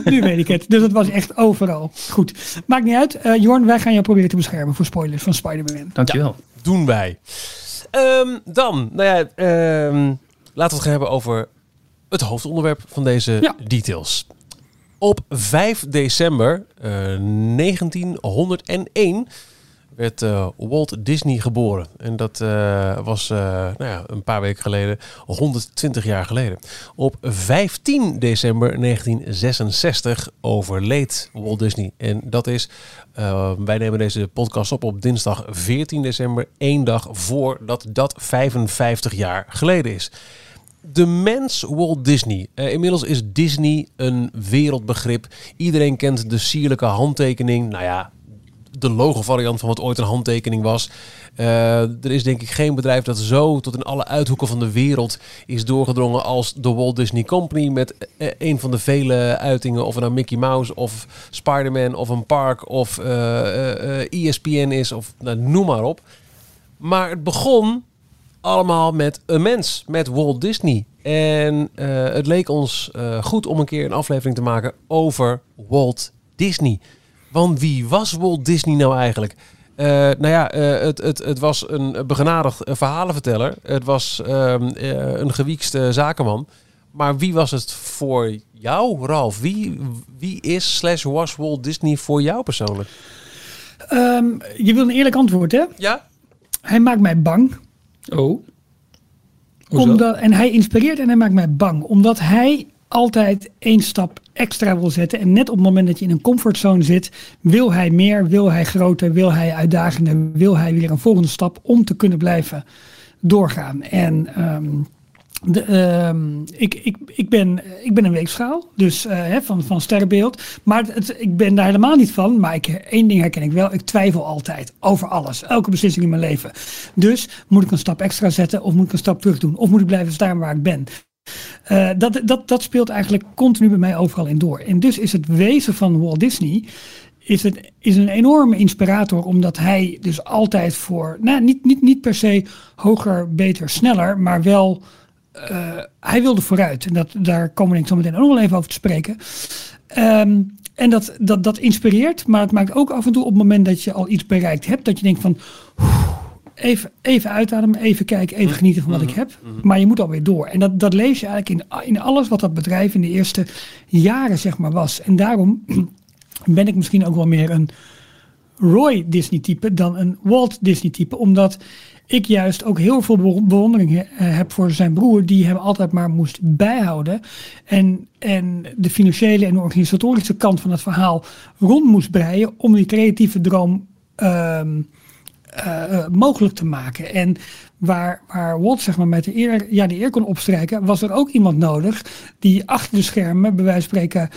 Speaker 3: nu weet ik het. Dus het was echt overal. Goed, maakt niet uit. Eh, Jorn, wij gaan jou proberen te beschermen voor spoilers van Spider-Man.
Speaker 4: Dankjewel.
Speaker 2: doen wij. Ehm, dan, nou ja, ehm, laten we het gaan hebben over het hoofdonderwerp van deze
Speaker 3: Ja.
Speaker 2: details. Op 5 december eh, 1901 werd eh, Walt Disney geboren. En dat eh, was eh, nou ja, een paar weken geleden, 120 jaar geleden. Op 15 december 1966 overleed Walt Disney. En dat is, eh, wij nemen deze podcast op op dinsdag 14 december, één dag voordat dat 55 jaar geleden is. De mens Walt Disney. Eh, inmiddels is Disney een wereldbegrip. Iedereen kent de sierlijke handtekening. Nou ja, de logo-variant van wat ooit een handtekening was. Eh, er is denk ik geen bedrijf dat zo tot in alle uithoeken van de wereld is doorgedrongen als de Walt Disney Company. Met eh, een van de vele uitingen, of het nou Mickey Mouse of Spider-Man of een park of eh, ESPN is of nou, noem maar op. Maar het begon allemaal met een mens, met Walt Disney. En eh, het leek ons eh, goed om een keer een aflevering te maken over Walt Disney. Want wie was Walt Disney nou eigenlijk? Eh, nou ja, het, het, het was een begenadigd verhalenverteller. Het was ehm, eh, een gewiekste zakenman. Maar wie was het voor jou, Ralf? Wie, wie is slash was Walt Disney voor jou persoonlijk?
Speaker 3: Ehm, je wil een eerlijk antwoord, hè?
Speaker 2: Ja?
Speaker 3: Hij maakt mij bang.
Speaker 4: Oh.
Speaker 3: Omdat, en hij inspireert en hij maakt mij bang. Omdat hij altijd één stap extra wil zetten. En net op het moment dat je in een comfortzone zit, wil hij meer, wil hij groter, wil hij uitdagender, wil hij weer een volgende stap om te kunnen blijven doorgaan. En ehm, ehm, ik, ik, ik, ben, ik ben een weegschaal, dus eh, van, van sterrenbeeld. Maar het, ik ben daar helemaal niet van. Maar ik, één ding herken ik wel. Ik twijfel altijd over alles. Elke beslissing in mijn leven. Dus moet ik een stap extra zetten of moet ik een stap terug doen? Of moet ik blijven staan waar ik ben? Uh, dat, dat, dat speelt eigenlijk continu bij mij overal in door. En dus is het wezen van Walt Disney is, het, is een enorme inspirator, omdat hij dus altijd voor, nou, niet, niet, niet per se hoger, beter, sneller, maar wel uh, hij wilde vooruit. En dat, daar komen we zo meteen ook nog wel even over te spreken. Um, en dat, dat, dat inspireert, maar het maakt ook af en toe op het moment dat je al iets bereikt hebt, dat je denkt van even, even uitademen, even kijken, even genieten van wat ik heb. Maar je moet alweer door. En dat, dat lees je eigenlijk in, in alles wat dat bedrijf in de eerste jaren zeg maar was. En daarom *clears throat* ben ik misschien ook wel meer een Roy Disney type dan een Walt Disney type. Omdat ik juist ook heel veel bewondering eh, heb voor zijn broer, die hem altijd maar moest bijhouden. En, en de financiële en organisatorische kant van het verhaal rond moest breien om die creatieve droom ehm, uh, mogelijk te maken. En waar, waar Walt zeg maar, met de eer, ja, de eer kon opstrijken, was er ook iemand nodig die achter de schermen, bij wijze van spreken,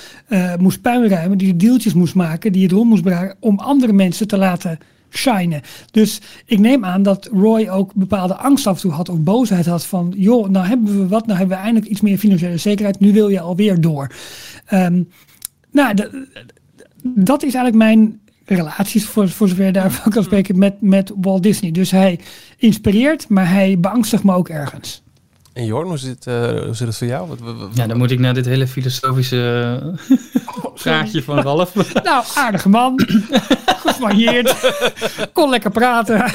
Speaker 3: moest puinruimen, die de deeltjes moest maken, die het rond moest brengen om andere mensen te laten shinen. Dus ik neem aan dat Roy ook bepaalde angst af en toe had, of boosheid had van, joh, nou hebben we wat, nou hebben we eindelijk iets meer financiële zekerheid, nu wil je alweer door. Um, nou, dat is eigenlijk mijn relaties, voor, voor zover je daarvan kan spreken, met, met Walt Disney. Dus hij inspireert, maar hij beangstigt me ook ergens.
Speaker 2: En Jorn, hoe zit, uh, hoe zit het voor jou? Wat,
Speaker 4: ja, dan moet ik naar dit hele filosofische oh, *laughs* van Ralf. *laughs*
Speaker 3: nou, aardige man. Gevarieerd. Kon lekker praten.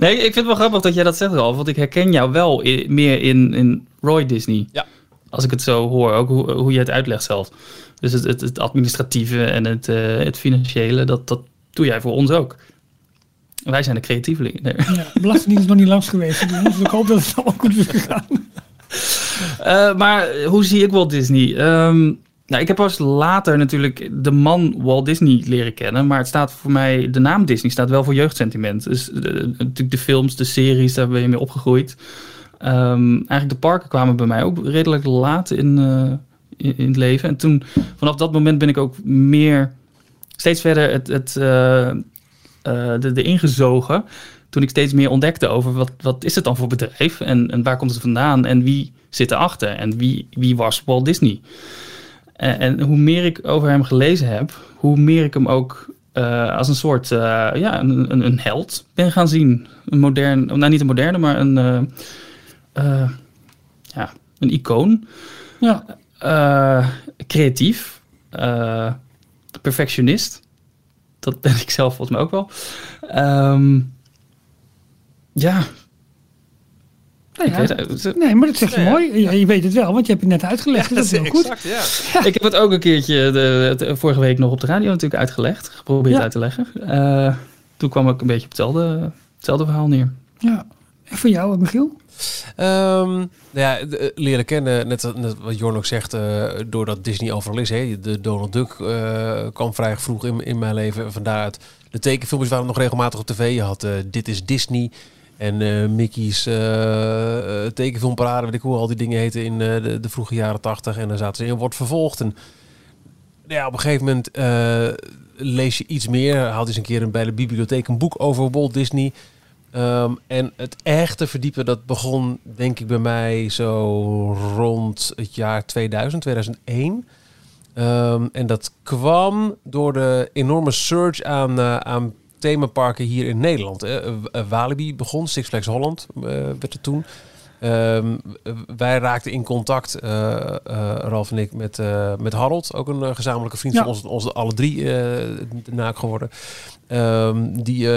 Speaker 4: nee, ik vind het wel grappig dat jij dat zegt, Ralf. Want ik herken jou wel meer in, in Roy Disney.
Speaker 2: Ja.
Speaker 4: Als ik het zo hoor, ook hoe, hoe je het uitlegt zelf. Dus het, het, het administratieve en het, uh, het financiële, dat, dat doe jij voor ons ook. Wij zijn de creatievelingen. Nee.
Speaker 3: Ja, Belastingdienst is nog niet langs geweest. Dus ik hoop dat het allemaal goed is gegaan.
Speaker 4: Uh, *laughs* maar hoe zie ik Walt Disney? Um, nou, ik heb pas later natuurlijk de man Walt Disney leren kennen. Maar het staat voor mij, de naam Disney staat wel voor jeugdsentiment. Dus uh, natuurlijk de films, de series, daar ben je mee opgegroeid. Um, eigenlijk de parken kwamen bij mij ook redelijk laat in, uh, in, in, het leven. En toen, vanaf dat moment ben ik ook meer, steeds verder het, het, uh, uh, de, de ingezogen. Toen ik steeds meer ontdekte over wat, wat is het dan voor bedrijf en, en waar komt het vandaan en wie zit erachter en wie, wie was Walt Disney. En, en hoe meer ik over hem gelezen heb, hoe meer ik hem ook uh, als een soort uh, ja, een, een, een, held ben gaan zien. Een modern, nou niet een moderne, maar een, uh, ja, een icoon. Ja. Creatief, perfectionist. Dat ben ik zelf volgens mij ook wel. Um, ja.
Speaker 3: Nou ja. Nee, maar dat zeg je mooi. Ja, je weet het wel, want je hebt het net uitgelegd. Ja, dat is heel exact,
Speaker 4: goed. *laughs* Ja. Ik heb het ook een keertje de, de, vorige week nog op de radio natuurlijk uitgelegd. Geprobeerd uit te leggen. Uh, toen kwam ik een beetje op hetzelfde, hetzelfde verhaal neer.
Speaker 3: Ja. En voor jou, Michiel?
Speaker 2: Um, nou ja, de, leren kennen, net, wat Jorn ook zegt, uh, doordat Disney overal is. Hè, de Donald Duck uh, kwam vrij vroeg in, in mijn leven. Vandaar de tekenfilms waren nog regelmatig op tv. Je had Dit is Disney en Mickey's tekenfilmparade, weet ik hoe al die dingen heten in de, de, vroege jaren tachtig. En dan zaten ze in Wordt Vervolgd. En ja, op een gegeven moment lees je iets meer. Haal eens een keer bij de bibliotheek een boek over Walt Disney... Um, en het echte verdiepen, dat begon denk ik bij mij zo rond het jaar 2000, 2001. Um, en dat kwam door de enorme surge aan, aan themaparken hier in Nederland. Hè. Uh, Walibi begon, Six Flags Holland uh, werd er toen. Um, wij raakten in contact, uh, uh, Ralf en ik, met, uh, met Harold, ook een gezamenlijke vriend ja. van ons, ons alle drie naak geworden. Um, die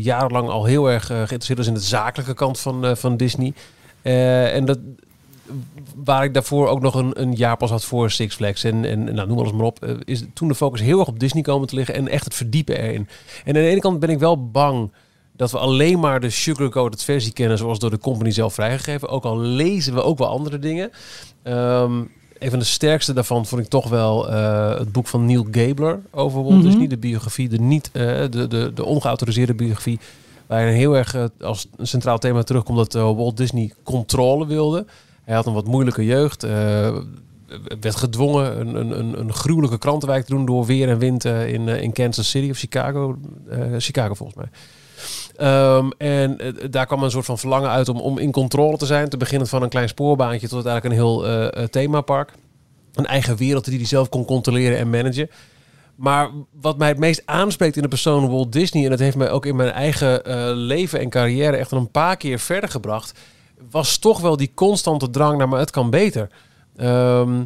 Speaker 2: jarenlang al heel erg geïnteresseerd was in de zakelijke kant van, van Disney. en dat, waar ik daarvoor ook nog een, een jaar pas had voor Six Flags en, en nou, noem alles maar op, is toen de focus heel erg op Disney komen te liggen en echt het verdiepen erin. En aan de ene kant ben ik wel bang dat we alleen maar de sugarcoated versie kennen zoals door de company zelf vrijgegeven. Ook al lezen we ook wel andere dingen. Um, een van de sterkste daarvan vond ik toch wel uh, het boek van Neil Gabler over Walt mm -hmm. Disney. De biografie, de, niet, uh, de, de, de ongeautoriseerde biografie. Waarin heel erg uh, als een centraal thema terugkomt dat Walt Disney controle wilde. Hij had een wat moeilijke jeugd. eh, werd gedwongen een, een, een, een gruwelijke krantenwijk te doen door weer en wind eh, in, eh, in Kansas City of Chicago. eh, Chicago volgens mij. Ehm, en eh, daar kwam een soort van verlangen uit om, om in controle te zijn. Te beginnen van een klein spoorbaantje tot uiteindelijk een heel eh, eh, themapark. Een eigen wereld die hij zelf kon controleren en managen. Maar wat mij het meest aanspreekt in de persoon Walt Disney... en dat heeft mij ook in mijn eigen leven en carrière echt een paar keer verder gebracht... was toch wel die constante drang naar, maar het kan beter. Ehm,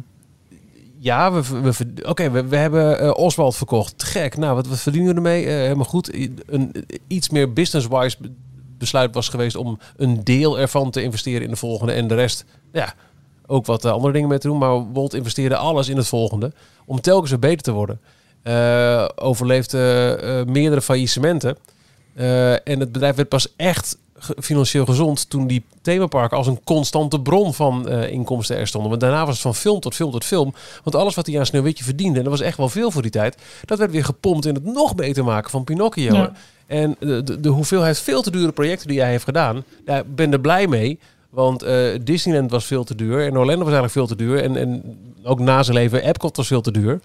Speaker 2: ja, we, we, oké, we, we hebben eh, Oswald verkocht. Gek. Nou, wat, wat verdienen we ermee? Eh, helemaal goed. Een, iets meer business-wise be- besluit was geweest om een deel ervan te investeren in de volgende. En de rest, ja, ook wat eh, andere dingen mee te doen. Maar Walt investeerde alles in het volgende om telkens weer beter te worden. Overleefde meerdere faillissementen. En het bedrijf werd pas echt financieel gezond toen die themaparken als een constante bron van eh, inkomsten er stonden. Want daarna was het van film tot film tot film. Want alles wat hij aan Sneeuwwitje verdiende, en dat was echt wel veel voor die tijd, dat werd weer gepompt in het nog beter maken van Pinocchio.
Speaker 3: Ja.
Speaker 2: En de, de, de hoeveelheid veel te dure projecten die hij heeft gedaan, daar ben er blij mee. Want eh, Disneyland was veel te duur en Orlando was eigenlijk veel te duur. En, en ook na zijn leven, Epcot was veel te duur.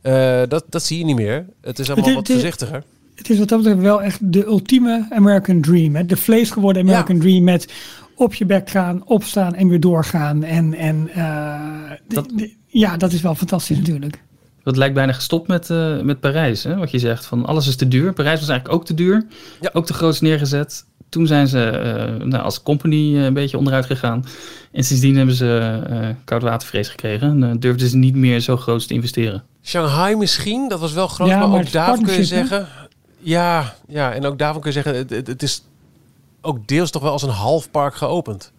Speaker 2: Eh, dat, dat zie je niet meer. Het is allemaal wat voorzichtiger.
Speaker 3: Het is wat dat betreft wel echt de ultieme American Dream. Hè? De vlees geworden American Dream met op je bek gaan, opstaan en weer doorgaan. En, en eh,
Speaker 4: Dat-
Speaker 3: ja, dat is wel fantastisch natuurlijk.
Speaker 4: Dat lijkt bijna gestopt met, eh, met Parijs. Hè? Wat je zegt, van alles is te duur. Parijs was eigenlijk ook te duur.
Speaker 2: Ja.
Speaker 4: Ook te groot neergezet. Toen zijn ze eh, nou, als company een beetje onderuit gegaan. En sindsdien hebben ze eh koudwatervrees gekregen. En durfden ze niet meer zo groot te investeren.
Speaker 2: Shanghai misschien, dat was wel groot,
Speaker 3: Ja,
Speaker 2: maar,
Speaker 3: maar
Speaker 2: ook daarvan kun je zeggen... Ja, ja, en ook daarvan kun je zeggen, het, is ook deels toch wel als een half park geopend.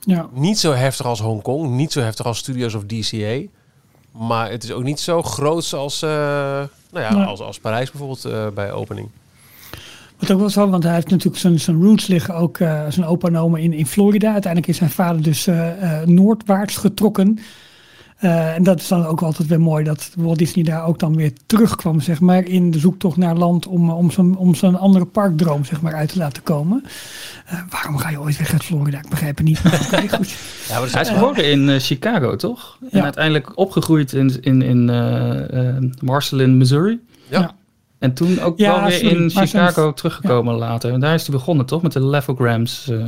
Speaker 3: Ja.
Speaker 2: Niet zo heftig als Hongkong, niet zo heftig als Studios of DCA. Maar het is ook niet zo groot als, eh, nou ja,
Speaker 3: Nee.
Speaker 2: als, als Parijs bijvoorbeeld eh, bij opening.
Speaker 3: Wat ook wel zo, want hij heeft natuurlijk zijn, zijn roots liggen ook eh, zijn opa en oma in, in Florida. Uiteindelijk is zijn vader dus noordwaarts getrokken. Eh, en dat is dan ook altijd weer mooi dat Walt Disney daar ook dan weer terugkwam, zeg maar, in de zoektocht naar land om, om zo'n om zo'n andere parkdroom, zeg maar, uit te laten komen. Eh, waarom ga je ooit weg uit Florida? Ik begrijp het niet. *laughs* Goed.
Speaker 2: Ja, maar
Speaker 4: Hij is geboren in eh, Chicago, toch? En
Speaker 3: Ja.
Speaker 4: uiteindelijk opgegroeid in, in, in eh, eh, Marceline, Missouri.
Speaker 2: Ja.
Speaker 3: Ja.
Speaker 4: En toen ook
Speaker 3: Ja,
Speaker 4: wel weer
Speaker 3: sorry,
Speaker 4: in Chicago teruggekomen later. En daar is hij begonnen, toch? Met de Levograms. eh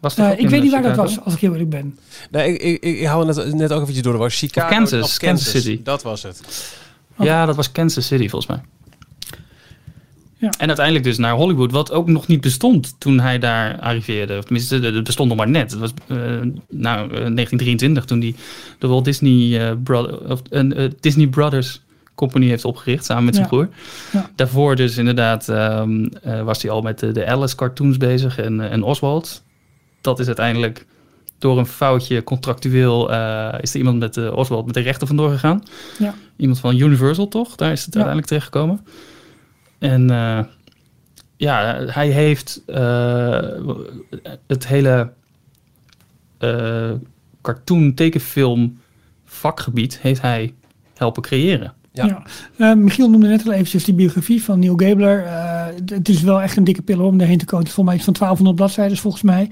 Speaker 4: was
Speaker 3: Eh,
Speaker 4: ook
Speaker 3: ik weet
Speaker 4: eh,
Speaker 3: niet waar dat was, als ik heel eerlijk ben.
Speaker 2: Nee, ik, ik, ik hou net, net ook eventjes door de war. Chicago
Speaker 4: Of Kansas,
Speaker 2: of
Speaker 4: Kansas City.
Speaker 2: Dat was het.
Speaker 4: Ja, dat was Kansas City volgens mij.
Speaker 3: Ja.
Speaker 4: En uiteindelijk dus naar Hollywood, wat ook nog niet bestond toen hij daar arriveerde. Of tenminste, het bestond nog maar net. Het was eh, nou, eh, 1923 toen hij de Walt Disney, eh, Brother, of, een eh, Disney Brothers Company heeft opgericht, samen met zijn
Speaker 3: Ja.
Speaker 4: broer.
Speaker 3: Ja.
Speaker 4: Daarvoor dus inderdaad ehm, eh, was hij al met de, de Alice cartoons bezig en, eh, en Oswald. Dat is uiteindelijk door een foutje contractueel eh, is er iemand met de Oswald met de rechten vandoor gegaan.
Speaker 3: Ja.
Speaker 4: Iemand van Universal, toch? Daar is het
Speaker 3: Ja.
Speaker 4: uiteindelijk terechtgekomen. En eh, ja, hij heeft eh, het hele eh, cartoon tekenfilm vakgebied heeft hij helpen creëren.
Speaker 2: Ja.
Speaker 3: Ja. Eh, Michiel noemde net al eventjes die biografie van Neil Gabler. Eh, het is wel echt een dikke pil om daarheen te komen. Het is volgens mij iets van 1200 bladzijden volgens mij.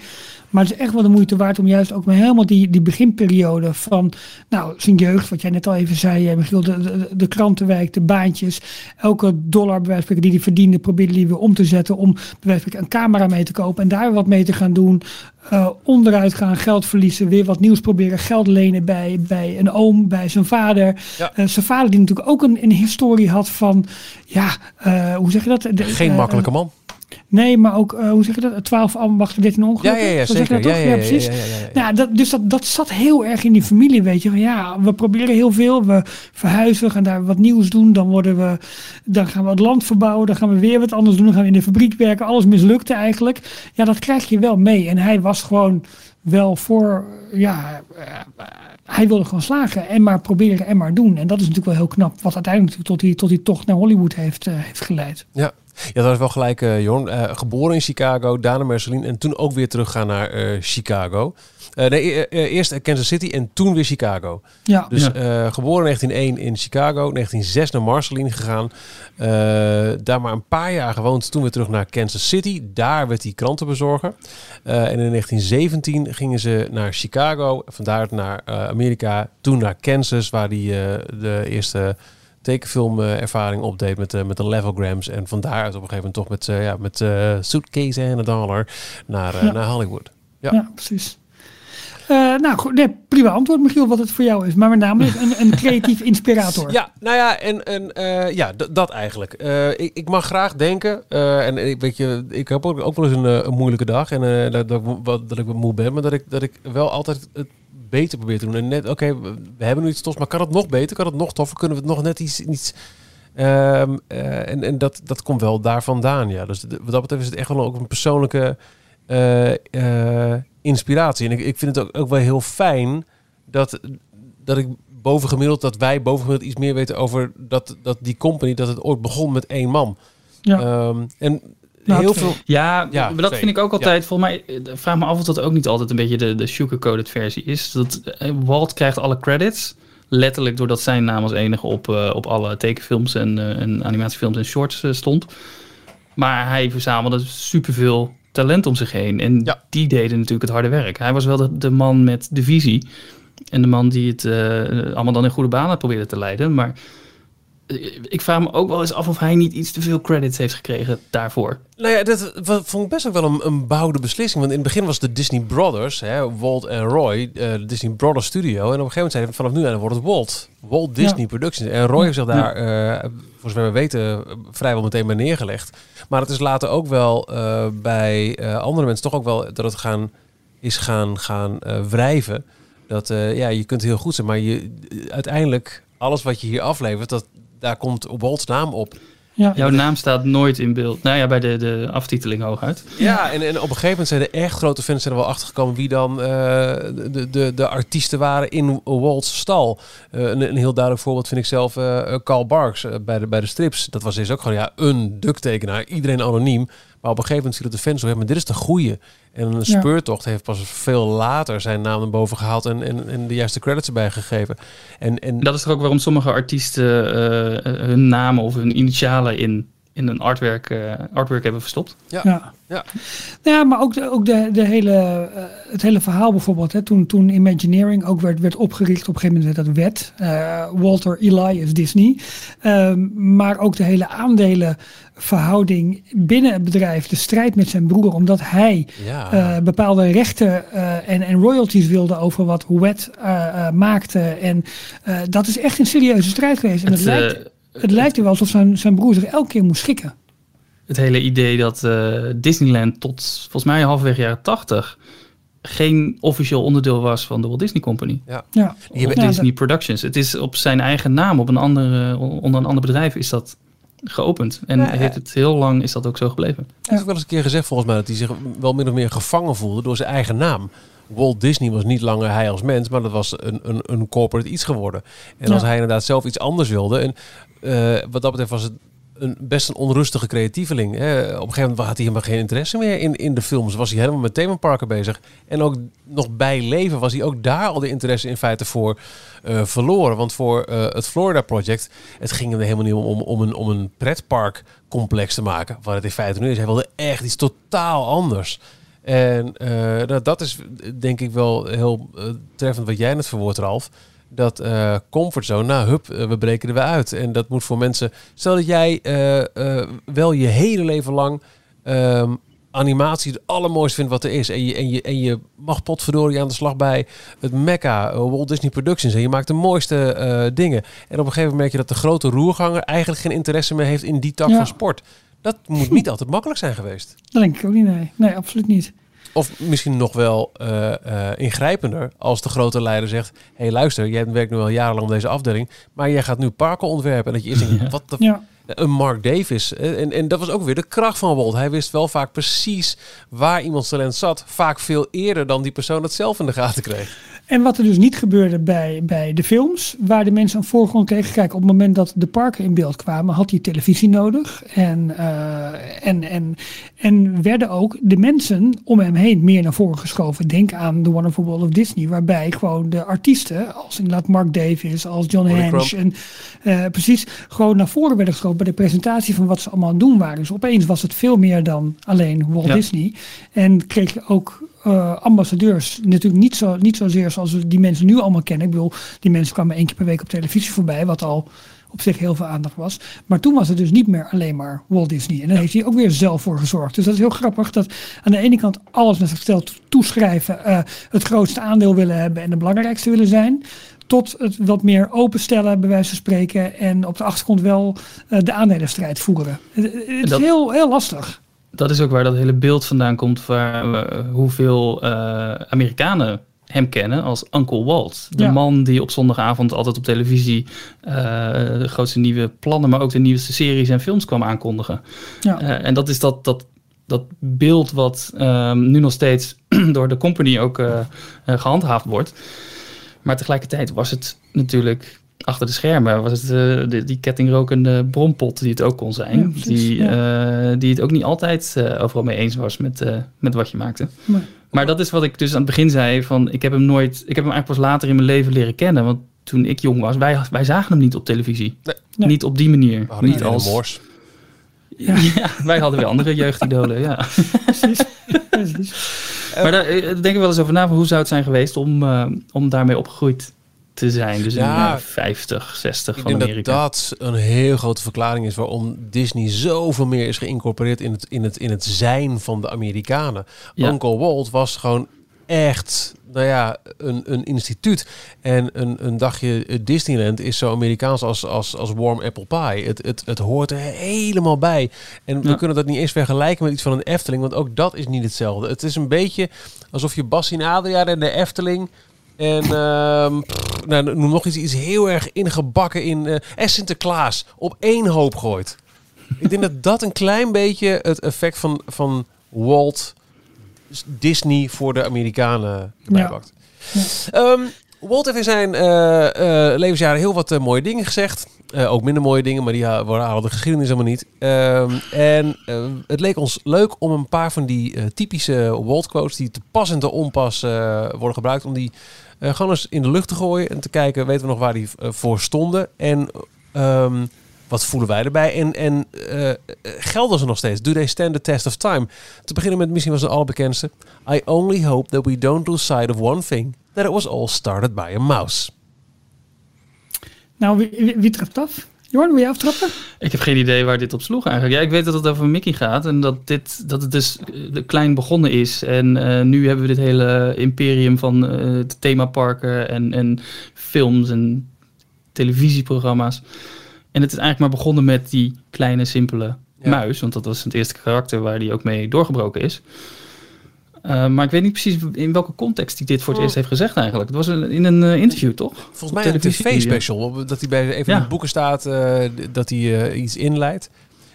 Speaker 3: Maar het is echt wel de moeite waard om juist ook maar helemaal die, die beginperiode van nou, zijn jeugd, wat jij net al even zei, eh, Michiel, de, de, de krantenwijk, de baantjes, elke dollar bij wijze van spreken die hij verdiende, probeerde hij weer om te zetten om bij wijze een camera mee te kopen en daar wat mee te gaan doen. Eh, onderuit gaan, geld verliezen, weer wat nieuws proberen, geld lenen bij, bij een oom, bij zijn vader.
Speaker 2: Ja.
Speaker 3: Eh, zijn vader die natuurlijk ook een, een historie had van, ja, hoe zeg je dat? De-
Speaker 2: Geen makkelijke man.
Speaker 3: Nee, maar ook, eh, hoe zeg je dat? 12 ambachten, 13
Speaker 2: Ja,
Speaker 3: ongelukken.
Speaker 2: ja, ja, zeker.
Speaker 3: dat
Speaker 2: Ja,
Speaker 3: toch?
Speaker 2: ja, ja,
Speaker 3: precies.
Speaker 2: ja, ja, ja, ja.
Speaker 3: Nou, dat, dus dat, dat zat heel erg in die familie, weet je. Van, ja, we proberen heel veel, we verhuizen, we gaan daar wat nieuws doen. Dan, worden we, dan gaan we het land verbouwen, dan gaan we weer wat anders doen. Dan gaan we in de fabriek werken. Alles mislukte eigenlijk. Ja, dat krijg je wel mee. En hij was gewoon wel voor, ja, eh, hij wilde gewoon slagen. En maar proberen en maar doen. En dat is natuurlijk wel heel knap. Wat uiteindelijk tot die, tot die tocht naar Hollywood heeft, eh, heeft geleid.
Speaker 2: Ja. Ja, dat is wel gelijk, uh, Jorn. Uh, geboren in Chicago, daarna Marceline en toen ook weer teruggaan naar uh, Chicago. nee, eerst Kansas City en toen weer Chicago.
Speaker 3: Ja.
Speaker 2: Dus
Speaker 3: ja.
Speaker 2: geboren in 1901 in Chicago, 1906 naar Marceline gegaan. daar maar een paar jaar gewoond, toen weer terug naar Kansas City. Daar werd hij krantenbezorger. en in 1917 gingen ze naar Chicago, vandaar naar Amerika, toen naar Kansas, waar hij de eerste tekenfilmervaring opdeed met, uh, met de levelgrams. En van daaruit op een gegeven moment toch met, uh, ja, met uh, suitcase en een dollar naar, ja. naar Hollywood.
Speaker 3: Ja, ja precies. nou goed, nee, prima antwoord Michiel wat het voor jou is. Maar met name een, een creatief *laughs* inspirator.
Speaker 2: Ja, nou ja, en, en ja, dat eigenlijk. ik, ik mag graag denken, en ik, weet je, ik heb ook, ook wel eens een, een moeilijke dag en dat, dat, wat, dat ik moe ben, maar dat ik, dat ik wel altijd het beter proberen te doen. En net, oké, okay, we hebben nu iets tofs, maar kan het nog beter? Kan het nog toffer? Kunnen we het nog net iets... iets um, uh, en en dat, dat komt wel daar vandaan, ja. Dus wat dat betreft is het echt wel ook een persoonlijke uh, uh, inspiratie. En ik, ik vind het ook, ook wel heel fijn dat, dat ik bovengemiddeld, dat wij bovengemiddeld iets meer weten over dat, dat die company, dat het ooit begon met één man.
Speaker 3: Ja.
Speaker 2: Um, en
Speaker 3: Nou,
Speaker 2: heel veel...
Speaker 4: Ja,
Speaker 2: Ja,
Speaker 4: maar dat vind ik ook altijd. Volgens mij eh, vraag me af of dat ook niet altijd een beetje de, de sugarcoated versie is. Dat eh, Walt krijgt alle credits. Letterlijk doordat zijn naam als enige op, eh, op alle tekenfilms en, eh, en animatiefilms en shorts stond. Maar hij verzamelde superveel talent om zich heen. En
Speaker 2: Ja.
Speaker 4: die deden natuurlijk het harde werk. Hij was wel de, de man met de visie. En de man die het eh, allemaal dan in goede banen probeerde te leiden. Maar ik vraag me ook wel eens af of hij niet iets te veel credits heeft gekregen daarvoor.
Speaker 2: Nou ja, dat vond ik best ook wel een, een bouwde beslissing. Want in het begin was de Disney Brothers, hè, Walt en Roy, eh, de Disney Brothers Studio. En op een gegeven moment zeiden vanaf nu aan wordt het Walt. Walt Disney Productions. En Roy heeft zich daar, eh, voor zover we weten, eh, vrijwel meteen bij neergelegd. Maar het is later ook wel eh, bij eh, andere mensen toch ook wel dat het gaan, is gaan, gaan eh, wrijven. Dat eh, ja, je kunt heel goed zijn, maar je, uiteindelijk alles wat je hier aflevert, dat, daar komt Walt's naam op.
Speaker 3: Ja.
Speaker 4: Jouw naam staat nooit in beeld. Nou ja, bij de, de aftiteling hooguit.
Speaker 2: Ja, en, en op een gegeven moment zijn er echt grote fans zijn er wel achtergekomen wie dan eh, de, de, de artiesten waren in Walt's stal. Eh, een, een heel duidelijk voorbeeld vind ik zelf eh, Carl Barks bij, de, bij de strips. Dat was dus ook gewoon ja, een ducktekenaar, iedereen anoniem. Maar op een gegeven moment viel de fans zo, maar dit is de goeie. En een
Speaker 3: Ja.
Speaker 2: speurtocht heeft pas veel later zijn naam naar boven gehaald en, en, en de juiste credits erbij gegeven. En, en
Speaker 4: Dat is toch ook waarom sommige artiesten eh, hun namen of hun initialen in, in een artwork, eh, artwork hebben verstopt.
Speaker 3: Ja.
Speaker 2: Ja.
Speaker 3: Nou Ja, maar ook, de, ook de, de hele, eh, het hele verhaal bijvoorbeeld. Hè, toen, toen Imagineering ook werd, werd opgericht, op een gegeven moment werd dat wet. Eh, Walter Elias Disney. Ehm, maar ook de hele aandelenverhouding binnen het bedrijf. De strijd met zijn broer, omdat hij
Speaker 2: ja.
Speaker 3: eh, bepaalde rechten eh, en, en royalties wilde over wat Wet eh, eh, maakte. En eh, dat is echt een serieuze strijd geweest. En het,
Speaker 4: Het,
Speaker 3: lijkt, het lijkt er wel alsof zijn, zijn broer zich elke keer moest schikken.
Speaker 4: het hele idee dat eh, Disneyland tot volgens mij halverwege jaren 80 geen officieel onderdeel was van de Walt Disney Company.
Speaker 3: Ja,
Speaker 2: Die
Speaker 4: Of
Speaker 2: hebben-
Speaker 3: Ja,
Speaker 4: Disney Productions. Het is op zijn eigen naam, op een andere, onder een ander bedrijf is dat geopend. En
Speaker 2: Ja,
Speaker 4: heeft het heel lang is dat ook zo gebleven.
Speaker 2: Hij heeft ook wel eens een keer gezegd volgens mij dat hij zich wel min of meer gevangen voelde door zijn eigen naam. Walt Disney was niet langer hij als mens, maar dat was een, een, een corporate iets geworden. En
Speaker 3: Ja.
Speaker 2: als hij inderdaad zelf iets anders wilde, en eh, wat dat betreft was het een, best een onrustige creatieveling. Hè. Op een gegeven moment had hij helemaal geen interesse meer in, in de films. Was hij helemaal met themaparken bezig. En ook nog bij leven was hij ook daar al de interesse in feite voor eh, verloren. Want voor eh, het Florida Project, het ging hem helemaal niet om, om, een, om een pretparkcomplex te maken. Waar het in feite nu is. Hij wilde echt iets totaal anders. En eh, dat, is denk ik wel heel treffend wat jij net verwoordt, Ralf. Dat eh comfortzone, nou hup, eh, we breken er weer uit. En dat moet voor mensen... Stel dat jij eh, wel je hele leven lang ehm, animatie het allermooiste vindt wat er is. En je, en je, en je mag potverdorie aan de slag bij het Mecca, Walt Disney Productions. En je maakt de mooiste dingen. En op een gegeven moment merk je dat de grote roerganger eigenlijk geen interesse meer heeft in die tak
Speaker 3: Ja.
Speaker 2: van sport. Dat moet niet altijd makkelijk zijn geweest.
Speaker 3: Dat denk ik ook niet, nee. Nee, absoluut niet.
Speaker 2: Of misschien nog wel eh, eh, ingrijpender als de grote leider zegt... hé hey, luister, jij werkt nu al jarenlang op deze afdeling... maar jij gaat nu parken ontwerpen. En dat je eerst denkt, wat de...
Speaker 3: Ja,
Speaker 2: een Mark Davis. En, en dat was ook weer de kracht van Walt. Hij wist wel vaak precies waar iemands talent zat. Vaak veel eerder dan die persoon het zelf in de gaten kreeg.
Speaker 3: En wat er dus niet gebeurde bij, bij de films, waar de mensen aan voorgrond kregen. Kijk, op het moment dat de parken in beeld kwamen, had hij televisie nodig. En, uh, en, en, en werden ook de mensen om hem heen meer naar voren geschoven. Denk aan The Wonderful World of Disney, waarbij gewoon de artiesten, als inderdaad Mark Davis, als John Hench, en uh, precies gewoon naar voren werden geschoven bij de presentatie van wat ze allemaal aan doen waren. Dus opeens was het veel meer dan alleen Walt ja. Disney. En kreeg je ook uh, ambassadeurs. Natuurlijk niet, zo, niet zozeer zoals we die mensen nu allemaal kennen. Ik bedoel, die mensen kwamen één keer per week op televisie voorbij, wat al op zich heel veel aandacht was. Maar toen was het dus niet meer alleen maar Walt Disney. En daar heeft hij ook weer zelf voor gezorgd. Dus dat is heel grappig dat aan de ene kant alles met zichzelf toeschrijven, uh, het grootste aandeel willen hebben en de belangrijkste willen zijn. Tot het wat meer openstellen, bij wijze van spreken. En op de achtergrond wel uh, de aandelenstrijd voeren. Het, het is heel, heel lastig
Speaker 4: dat is ook waar dat hele beeld vandaan komt waar uh, hoeveel uh, Amerikanen hem kennen als Uncle Walt. De ja. man die op zondagavond altijd op televisie uh, de grootste nieuwe plannen, maar ook de nieuwste series en films kwam aankondigen. Ja. en dat is dat, dat, dat beeld wat um, nu nog steeds *clears throat* door de company ook gehandhaafd wordt. Maar tegelijkertijd was het natuurlijk achter de schermen was het uh, de, die kettingrokende bronpot die het ook kon zijn. Ja, precies, die, ja. uh, die het ook niet altijd uh, overal mee eens was met, met wat je maakte. Maar, maar dat is wat ik dus aan het begin zei. Van, ik heb hem nooit. Ik heb hem eigenlijk pas later in mijn leven leren kennen. Want toen ik jong was, wij, wij zagen hem niet op televisie. Nee. Nee. Niet op die manier. niet als.
Speaker 2: Mors.
Speaker 4: Ja. ja, *laughs* wij hadden weer andere jeugdidolen. Ja. *laughs* Precies. Precies. Maar daar denk ik wel eens over na. Hoe zou het zijn geweest om, om daarmee opgegroeid te zijn. Dus ja, in 50, 60
Speaker 2: ik
Speaker 4: van
Speaker 2: denk
Speaker 4: Amerika.
Speaker 2: dat dat een heel grote verklaring is waarom Disney zoveel meer is geïncorporeerd in het, in het, in het zijn van de Amerikanen. Ja. Uncle Walt was gewoon echt, nou ja, een, een instituut. En een, een dagje Disneyland is zo Amerikaans als, als, als warm apple pie. Het, het, het hoort er helemaal bij. En we ja. kunnen dat niet eens vergelijken met iets van een Efteling, want ook dat is niet hetzelfde. Het is een beetje alsof je Bas in Adriaan en de Efteling en uh, pff, nou, noem nog iets, iets heel erg ingebakken in uh, en Sinterklaas op één hoop gooit. Ik denk dat dat een klein beetje het effect van, van Walt Disney voor de Amerikanen bijpakt. Ja. Um, Walt heeft in zijn uh, uh, levensjaren heel wat uh, mooie dingen gezegd. ook minder mooie dingen, maar die hadden de geschiedenis helemaal niet. Um, en het leek ons leuk om een paar van die typische Walt-quotes... die te pas en te onpas worden gebruikt... om die gewoon eens in de lucht te gooien en te kijken, weten we nog waar die voor stonden en um, wat voelen wij erbij en, en uh, gelden ze nog steeds? Do they stand the test of time? Te beginnen met misschien was het allerbekendste. I only hope that we don't lose sight of one thing, that it was all started by a mouse.
Speaker 3: Nou, wie, wie trapt af? Jorn, wil je aftrappen?
Speaker 4: Ik heb geen idee waar dit op sloeg eigenlijk. Ja, ik weet dat het over Mickey gaat en dat, dit, dat het dus klein begonnen is. En uh, nu hebben we dit hele imperium van uh, themaparken en, en films en televisieprogramma's. En het is eigenlijk maar begonnen met die kleine, simpele ja. muis. Want dat was het eerste karakter waar die ook mee doorgebroken is. Uh, maar ik weet niet precies in welke context hij dit voor het eerst heeft gezegd eigenlijk. Het was een, in een uh, interview, toch?
Speaker 2: Volgens mij een tv-special. Dat hij bij een van ja. de boeken staat, uh, dat hij iets inleidt.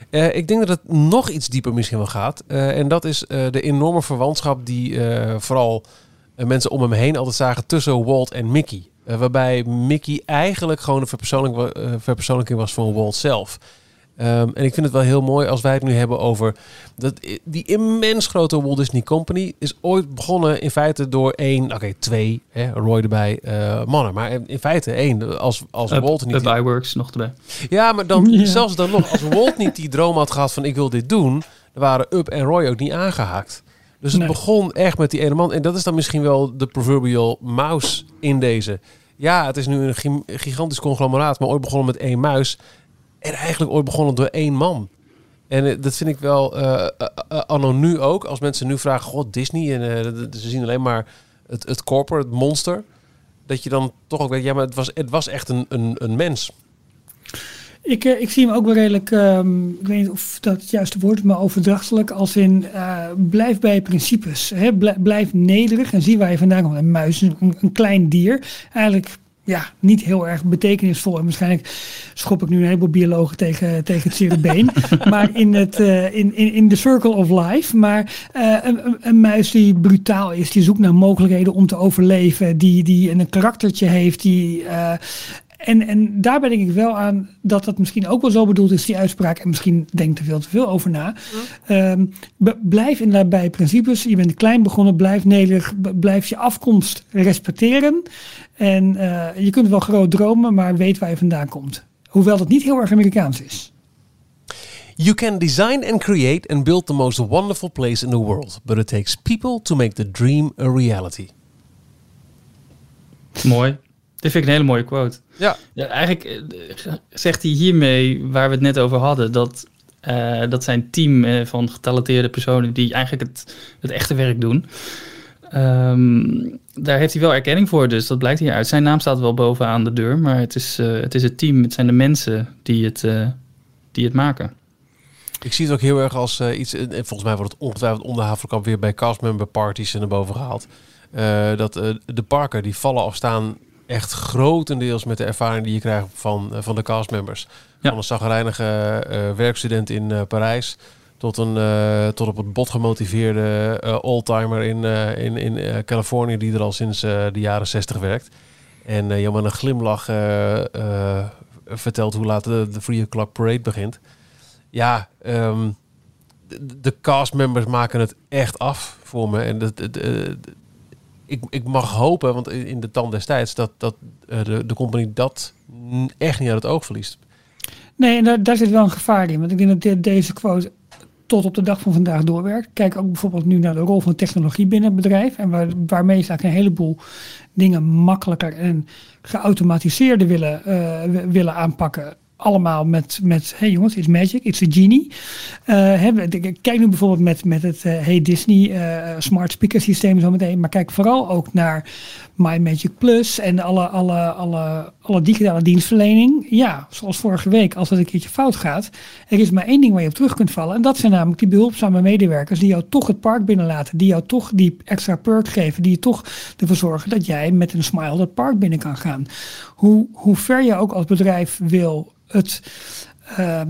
Speaker 2: ik denk dat het nog iets dieper misschien wel gaat. en dat is de enorme verwantschap die vooral mensen om hem heen altijd zagen tussen Walt en Mickey. Waarbij Mickey eigenlijk gewoon een verpersoonlijk, verpersoonlijking was van Walt zelf. Um, en ik vind het wel heel mooi als wij het nu hebben over dat die immens grote Walt Disney Company is ooit begonnen in feite door één, oké, okay, twee, hè, Roy erbij, uh, mannen. Maar in feite één, als, als
Speaker 4: Up,
Speaker 2: Walt niet...
Speaker 4: Up die... iWorks nog erbij.
Speaker 2: Ja, maar dan, *laughs* ja. zelfs dan nog, als Walt niet die droom had gehad van ik wil dit doen, dan waren Up en Roy ook niet aangehaakt. Dus het nee. begon echt met die ene man. En dat is dan misschien wel de proverbial mouse in deze. Ja, het is nu een gigantisch conglomeraat, maar ooit begonnen met één muis. En eigenlijk ooit begonnen door één man. En uh, dat vind ik wel uh, uh, anno nu ook. Als mensen nu vragen, god, Disney. En ze zien alleen maar het, het corporate monster. Dat je dan toch ook weet, ja, maar het was, het was echt een, een, een mens.
Speaker 3: Ik, ik zie hem ook wel redelijk, um, ik weet niet of dat het juiste woord is, maar overdrachtelijk. Als in, blijf bij principes. Hè? Blijf nederig en zie waar je vandaan komt. Een muis, een, een klein dier. Eigenlijk ja, niet heel erg betekenisvol. En waarschijnlijk schop ik nu een heleboel biologen tegen, tegen het zere been. *laughs* maar in, het, uh, in, in, in the circle of life. Maar uh, een, een, muis die brutaal is, die zoekt naar mogelijkheden om te overleven. Die, die een karaktertje heeft, die uh, en, en daar denk ik wel aan dat dat misschien ook wel zo bedoeld is, die uitspraak. En misschien denk er veel te veel over na. Um, blijf inderdaad bij principes. Je bent klein begonnen, blijf nederig, blijf je afkomst respecteren. En uh, je kunt wel groot dromen, maar weet waar je vandaan komt. Hoewel dat niet heel erg Amerikaans is.
Speaker 2: You can design and create and build the most wonderful place in the world, but it takes people to make the dream a reality.
Speaker 4: Mooi. Dit vind ik een hele mooie quote.
Speaker 2: Ja.
Speaker 4: ja eigenlijk eh, zegt hij hiermee, waar we het net over hadden, dat, uh, dat zijn team uh, van getalenteerde personen die eigenlijk het, het echte werk doen. Um, daar heeft hij wel erkenning voor, dus dat blijkt hieruit. Zijn naam staat wel bovenaan de deur, maar het is, uh, het is het team, het zijn de mensen die het, die het maken.
Speaker 2: Ik zie het ook heel erg als iets, en volgens mij wordt het ongetwijfeld onder Havelkamp weer bij castmember parties naar boven gehaald. dat de parken die vallen of staan echt grotendeels met de ervaring die je krijgt van, uh, van de castmembers. Ja. Van een zagrijnige uh, werkstudent in uh, Parijs tot, een, tot op het bot gemotiveerde oldtimer in, in, in Californië die er al sinds de jaren 60 werkt. En uh, met een glimlach vertelt hoe laat de, de Free O'Clock Parade begint. Ja, um, de, de castmembers maken het echt af voor me. En de, de, de, ik, ik mag hopen, want in de tand destijds, dat, dat uh, de, de company dat echt niet uit het oog verliest.
Speaker 3: Nee, daar, daar zit wel een gevaar in. Want ik denk dat deze quote tot op de dag van vandaag doorwerkt. Kijk ook bijvoorbeeld nu naar de rol van technologie binnen het bedrijf. En waar, waarmee ze een heleboel dingen makkelijker en geautomatiseerder willen, uh, willen aanpakken allemaal met, met hey jongens, it's magic, it's a genie. Uh, kijk nu bijvoorbeeld met, met het uh, Hey Disney uh, smart speaker systeem zo meteen. Maar kijk vooral ook naar My Magic Plus en alle, alle, alle, alle digitale dienstverlening. Ja, zoals vorige week, als het een keertje fout gaat. Er is maar één ding waar je op terug kunt vallen. En dat zijn namelijk die behulpzame medewerkers die jou toch het park binnenlaten. Die jou toch die extra perk geven. Die toch ervoor zorgen dat jij met een smile dat park binnen kan gaan. Hoe, hoe ver je ook als bedrijf wil het, uh,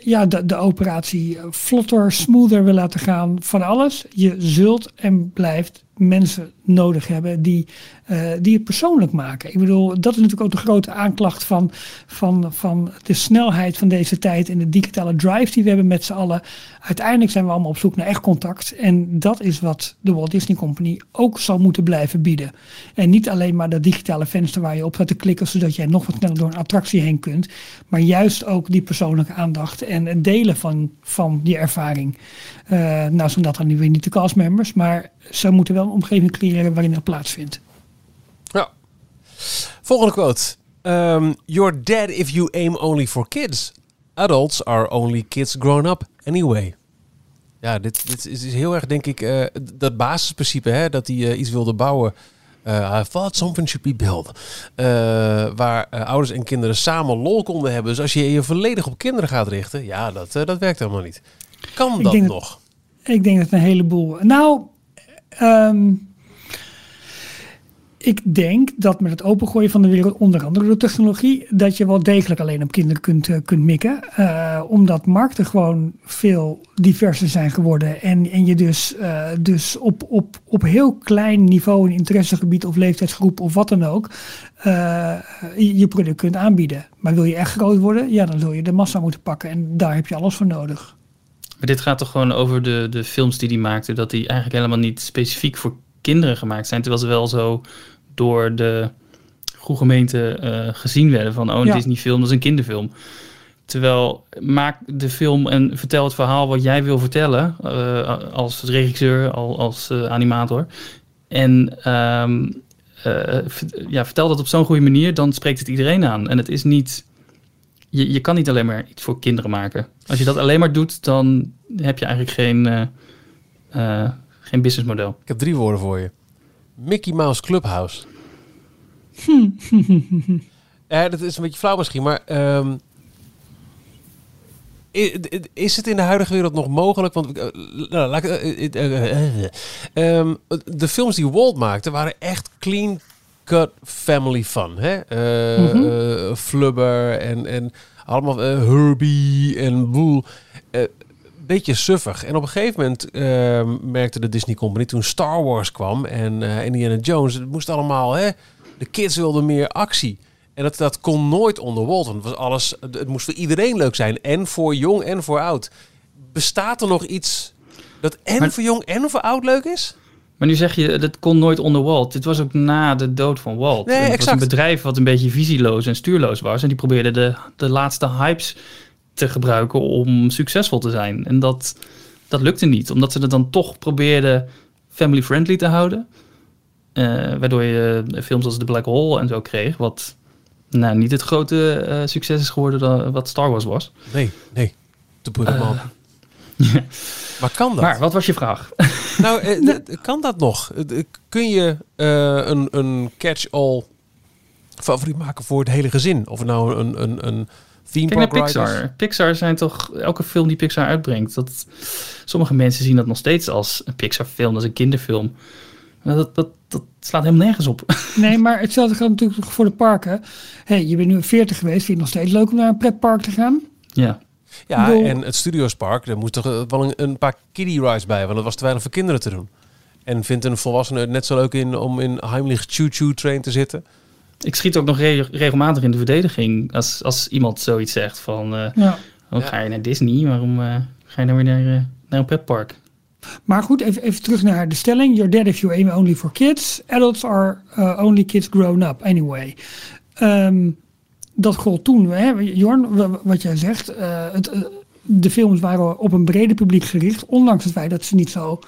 Speaker 3: ja, de, de operatie vlotter, smoother wil laten gaan van alles. Je zult en blijft mensen nodig hebben die, uh, die het persoonlijk maken. Ik bedoel, dat is natuurlijk ook de grote aanklacht van, van, van de snelheid van deze tijd en de digitale drive die we hebben met z'n allen. Uiteindelijk zijn we allemaal op zoek naar echt contact. En dat is wat de Walt Disney Company ook zal moeten blijven bieden. En niet alleen maar dat digitale venster waar je op gaat te klikken, zodat jij nog wat sneller door een attractie heen kunt. Maar juist ook die persoonlijke aandacht en het delen van, van die ervaring. Uh, nou, zijn dat dan nu weer niet de castmembers, maar ze moeten wel een omgeving creëren waarin dat plaatsvindt.
Speaker 2: Ja. Volgende quote. Um, you're dead if you aim only for kids. Adults are only kids grown up anyway. Ja, dit, dit is heel erg, denk ik, uh, dat basisprincipe, hè, dat hij uh, iets wilde bouwen. Uh, I thought something should be built. waar ouders en kinderen samen lol konden hebben. Dus als je je volledig op kinderen gaat richten, ja, dat, dat werkt helemaal niet. Kan
Speaker 3: ik
Speaker 2: dat
Speaker 3: nog? Ik denk dat een heleboel. Nou, um, ik denk dat met het opengooien van de wereld, onder andere door technologie, dat je wel degelijk alleen op kinderen kunt, uh, kunt mikken. Uh, omdat markten gewoon veel diverser zijn geworden. En, en je dus, uh, dus op, op, op heel klein niveau, een interessegebied of leeftijdsgroep of wat dan ook, je, je product kunt aanbieden. Maar wil je echt groot worden, ja, dan zul je de massa moeten pakken. En daar heb je alles voor nodig.
Speaker 4: Maar dit gaat toch gewoon over de, de films die hij maakte, dat die eigenlijk helemaal niet specifiek voor kinderen gemaakt zijn. Terwijl ze wel zo door de goede gemeente uh, gezien werden van, oh, een ja. Disney-film, dat is een kinderfilm. Terwijl maak de film en vertel het verhaal wat jij wil vertellen uh, als regisseur, als uh, animator. En um, ja, vertel dat op zo'n goede manier, dan spreekt het iedereen aan. En het is niet je, je kan niet alleen maar iets voor kinderen maken. Als je dat alleen maar doet, dan heb je eigenlijk geen, uh, uh, geen businessmodel.
Speaker 2: Ik heb drie woorden voor je. Mickey Mouse Clubhouse. *laughs* ja, dat is een beetje flauw misschien, maar... Um, is het in de huidige wereld nog mogelijk? Want uh, nou, uh, um, de films die Walt maakte waren echt clean clear-cut family fun. Hè? Eh,
Speaker 3: Mhm.
Speaker 2: eh, Flubber en, en allemaal eh, Herbie en Boel. Beetje suffig. En op een gegeven moment eh, merkte de Disney Company toen Star Wars kwam en Indiana Jones. Het moest allemaal, hè? De kids wilden meer actie. En dat, dat kon nooit onder Walt. Want het, was alles, het het moest voor iedereen leuk zijn. En voor jong en voor oud. Bestaat er nog iets dat en
Speaker 4: Maar-
Speaker 2: voor jong en voor oud leuk is?
Speaker 4: Maar nu zeg je, dat kon nooit onder Walt. Dit was ook na de dood van Walt.
Speaker 2: Nee,
Speaker 4: het was
Speaker 2: exact.
Speaker 4: een bedrijf wat een beetje visieloos en stuurloos was. En die probeerde de, de laatste hypes te gebruiken om succesvol te zijn. En dat, dat lukte niet, omdat ze het dan toch probeerden family-friendly te houden. Eh, waardoor je eh, films als The Black Hole en zo kreeg, wat nou, niet het grote eh, succes is geworden dan, wat Star Wars was.
Speaker 2: Nee, nee. To put. *laughs* Maar kan dat?
Speaker 4: Maar wat was je vraag? *laughs*
Speaker 2: Nou, eh, kan dat nog? Eh, Kun je eh, een, een catch-all favoriet maken voor het hele gezin? Of het nou een, een, een theme
Speaker 4: Kijk naar? Pixar. Pixar zijn toch elke film die Pixar uitbrengt. Dat, sommige mensen zien dat nog steeds als een Pixar-film, als een kinderfilm. Maar Dat, dat, dat slaat helemaal nergens op. *laughs*
Speaker 3: Nee, maar hetzelfde geldt natuurlijk voor de parken. hey, je bent nu 40 geweest. Vind je het nog steeds leuk om naar een pretpark te gaan?
Speaker 4: ja.
Speaker 2: Ja,
Speaker 3: bedoel-
Speaker 2: en het Studiospark, daar moest toch eh, wel een, een paar kiddie rides bij, want het was te weinig voor kinderen te doen. En vindt een volwassene het net zo leuk in om in Heimlich Choo Choo Train te zitten?
Speaker 4: Ik schiet ook nog re- regelmatig in de verdediging als, als iemand zoiets zegt van... eh
Speaker 3: Ja.
Speaker 4: oh,
Speaker 2: Ja.
Speaker 4: ga je naar Disney? Waarom eh, ga je nou weer naar, naar een pretpark?
Speaker 3: Maar goed, even, even terug naar de stelling. You're dead if you aim only for kids. Adults are uh, only kids grown up anyway. Ehm, dat gold toen. Hè? Jorn, wa- wa- wat jij zegt. eh, het, eh, de films waren op een breder publiek gericht. Ondanks het feit dat ze niet zo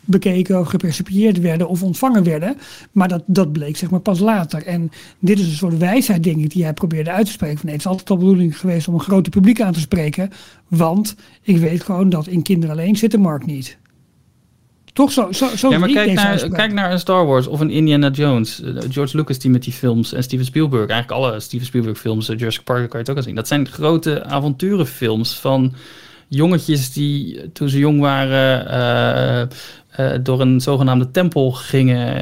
Speaker 3: bekeken of gepercipieerd werden of ontvangen werden. Maar dat, dat bleek zeg maar pas later. En dit is een soort wijsheid denk ik die hij probeerde uit te spreken. Van, nee, het is altijd al de bedoeling geweest om een groter publiek aan te spreken. Want ik weet gewoon dat in kinderen alleen zit de markt niet. Toch zo? zo, zo
Speaker 4: ja, maar kijk naar,
Speaker 3: uitspraak.
Speaker 4: kijk naar een Star Wars of een Indiana Jones. Eh, George Lucas die met die films en Steven Spielberg. Eigenlijk alle Steven Spielberg films. eh, Jurassic Park kan je het ook al zien. Dat zijn grote avonturenfilms van jongetjes die eh, toen ze jong waren... door een zogenaamde tempel gingen,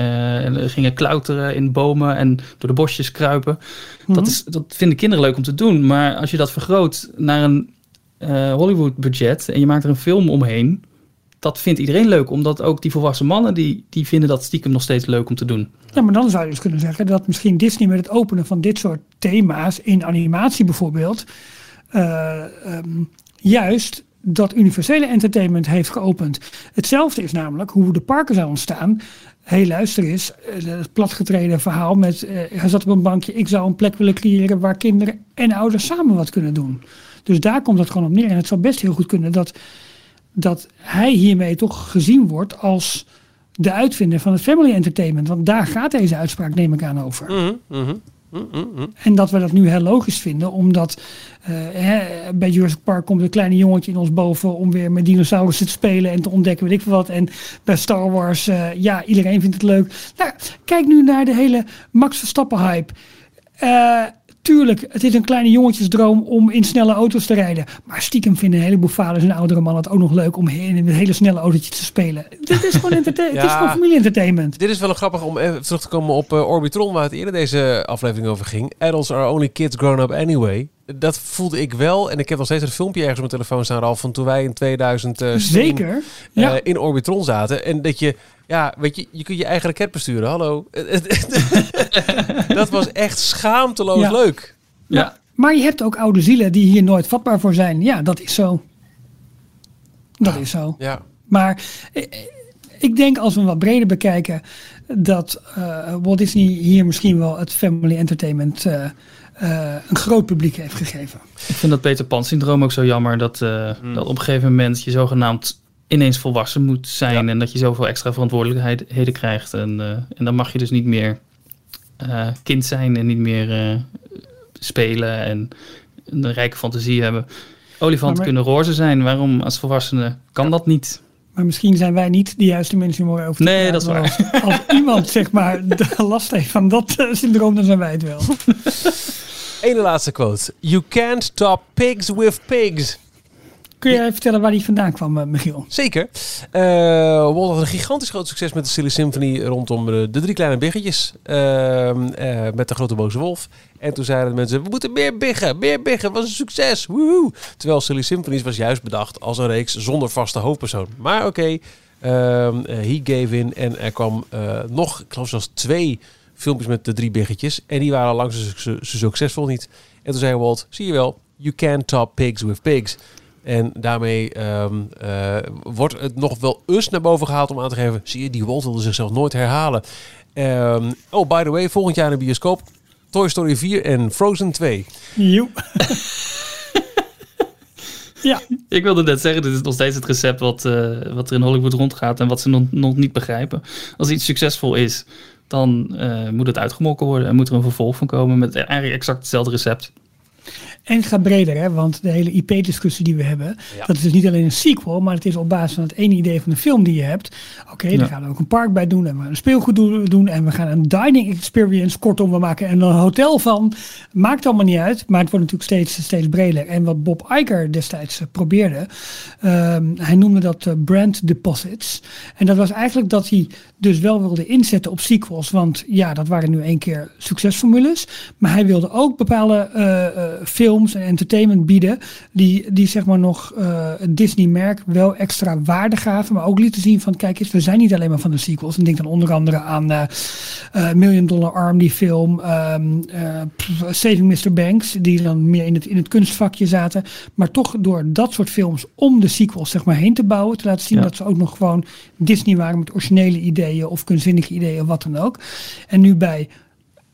Speaker 4: en, eh, gingen klauteren in bomen en door de bosjes kruipen.
Speaker 3: Mhm.
Speaker 4: dat, is, dat vinden kinderen leuk om te doen. Maar als je dat vergroot naar een Hollywood budget en je maakt er een film omheen, dat vindt iedereen leuk. Omdat ook die volwassen mannen, die, die vinden dat stiekem nog steeds leuk om te doen.
Speaker 3: Ja, maar dan zou je dus kunnen zeggen dat misschien Disney met het openen van dit soort thema's in animatie bijvoorbeeld, eh, ehm, juist dat universele entertainment heeft geopend. Hetzelfde is namelijk hoe de parken zijn ontstaan. Hé, luister eens, eh, het platgetreden verhaal met, eh hij zat op een bankje, ik zou een plek willen creëren waar kinderen en ouders samen wat kunnen doen. Dus daar komt het gewoon op neer. En het zou best heel goed kunnen dat, dat hij hiermee toch gezien wordt als de uitvinder van het family entertainment. Want daar gaat deze uitspraak, neem ik aan, over.
Speaker 2: Mhm, mhm, mhm.
Speaker 3: En dat we dat nu heel logisch vinden, omdat eh, hè, bij Jurassic Park komt een kleine jongetje in ons boven om weer met dinosaurussen te spelen en te ontdekken, weet ik veel wat. En bij Star Wars, eh, ja, iedereen vindt het leuk. Nou, kijk nu naar de hele Max Verstappen hype. Eh, tuurlijk, het is een kleine jongetjesdroom om in snelle auto's te rijden. Maar stiekem vinden een heleboel vaders en oudere mannen het ook nog leuk om in een hele snelle autootje te spelen. Dit is gewoon, *laughs* entertain- het is
Speaker 2: Ja.
Speaker 3: gewoon familie-entertainment.
Speaker 2: Dit is wel grappig om even terug te komen op eh, Orbitron, waar het eerder deze aflevering over ging. Adults are only kids grown up anyway. Dat voelde ik wel. En ik heb nog steeds een filmpje ergens op mijn telefoon staan, Ralf, van toen wij in 2000
Speaker 3: Zeker.
Speaker 2: eh,
Speaker 3: Ja.
Speaker 2: in Orbitron zaten. En dat je, ja, weet je, je kunt je eigen raket besturen. Hallo. *laughs* dat was echt schaamteloos
Speaker 3: Ja.
Speaker 2: leuk.
Speaker 4: Ja.
Speaker 3: Maar je hebt ook oude zielen die hier nooit vatbaar voor zijn. Ja, dat is zo. Dat is zo.
Speaker 2: Ja.
Speaker 3: Maar eh, ik denk als we hem wat breder bekijken, dat eh, Walt Disney hier misschien wel het family entertainment eh, een groot publiek heeft gegeven.
Speaker 4: Ik vind dat Peter Pan syndroom ook zo jammer. Dat, eh, dat op een gegeven moment je zogenaamd ineens volwassen moet zijn.
Speaker 2: Ja.
Speaker 4: En dat je zoveel extra verantwoordelijkheden krijgt. En, eh, en dan mag je dus niet meer eh, kind zijn en niet meer eh, spelen en een rijke fantasie hebben. Olifanten
Speaker 3: Maar-
Speaker 4: kunnen roze zijn. Waarom als volwassene kan dat niet?
Speaker 3: Maar misschien zijn wij niet de juiste mensen om erover te
Speaker 4: Nee,
Speaker 3: praten.
Speaker 4: dat is
Speaker 3: Maar Als, als iemand zeg maar de last heeft van dat syndroom, dan zijn wij het wel. *laughs*
Speaker 2: Ene laatste quote. You can't top pigs with pigs.
Speaker 3: Kun jij vertellen waar die vandaan kwam, eh, Michiel?
Speaker 2: Zeker. Eh Walt had een gigantisch groot succes met de Silly Symphony rondom de, de drie kleine biggetjes. Ehm, eh, met de grote boze wolf. En toen zeiden de mensen, we moeten meer biggen, meer biggen. was een succes. Woehoe. Terwijl Silly Symphonies was juist bedacht als een reeks zonder vaste hoofdpersoon. Maar oké, ehm, eh, he gave in. En er kwam nog, ik geloof zelfs twee filmpjes met de drie biggetjes. En die waren lang zo, zo- zo succesvol niet. En toen zei Walt, zie je wel, you can't top pigs with pigs. En daarmee ehm, eh, wordt het nog wel eens naar boven gehaald om aan te geven... zie je, die Walt wilde zichzelf nooit herhalen. Ehm, oh, by the way, volgend jaar in de bioscoop... Toy Story 4 en Frozen 2.
Speaker 3: Joe. *laughs* ja,
Speaker 4: Ik wilde net zeggen, dit is nog steeds het recept wat, eh, wat er in Hollywood rondgaat en wat ze nog, nog niet begrijpen. Als iets succesvol is, dan eh, moet het uitgemolken worden en moet er een vervolg van komen met eigenlijk exact hetzelfde recept.
Speaker 3: En het gaat breder, hè? want de hele IP-discussie die we hebben,
Speaker 2: Ja.
Speaker 3: dat is dus niet alleen een sequel, maar het is op basis van het ene idee van de film die je hebt. Oké,
Speaker 4: Ja.
Speaker 3: daar gaan we ook een park bij doen en we gaan een speelgoed doen, en we gaan een dining experience. Kortom, we maken een hotel van. Maakt allemaal niet uit, maar het wordt natuurlijk steeds, steeds breder. En wat Bob Iger destijds eh, probeerde, ehm, hij noemde dat eh, brand deposits. En dat was eigenlijk dat hij dus wel wilde inzetten op sequels, want ja, dat waren nu één keer succesformules. Maar hij wilde ook bepaalde eh, films en entertainment bieden die, die zeg maar nog eh, het Disney-merk wel extra waarde gaven, maar ook lieten zien van kijk eens, we zijn niet alleen maar van de sequels. En denk dan onder andere aan eh, Million Dollar Arm, die film, ehm, eh, Saving Mr. Banks, die dan meer in het, in het kunstvakje zaten. Maar toch door dat soort films om de sequels zeg maar heen te bouwen, te laten zien
Speaker 4: Ja.
Speaker 3: dat ze ook nog gewoon Disney waren met originele ideeën of kunstzinnige ideeën wat dan ook. En nu bij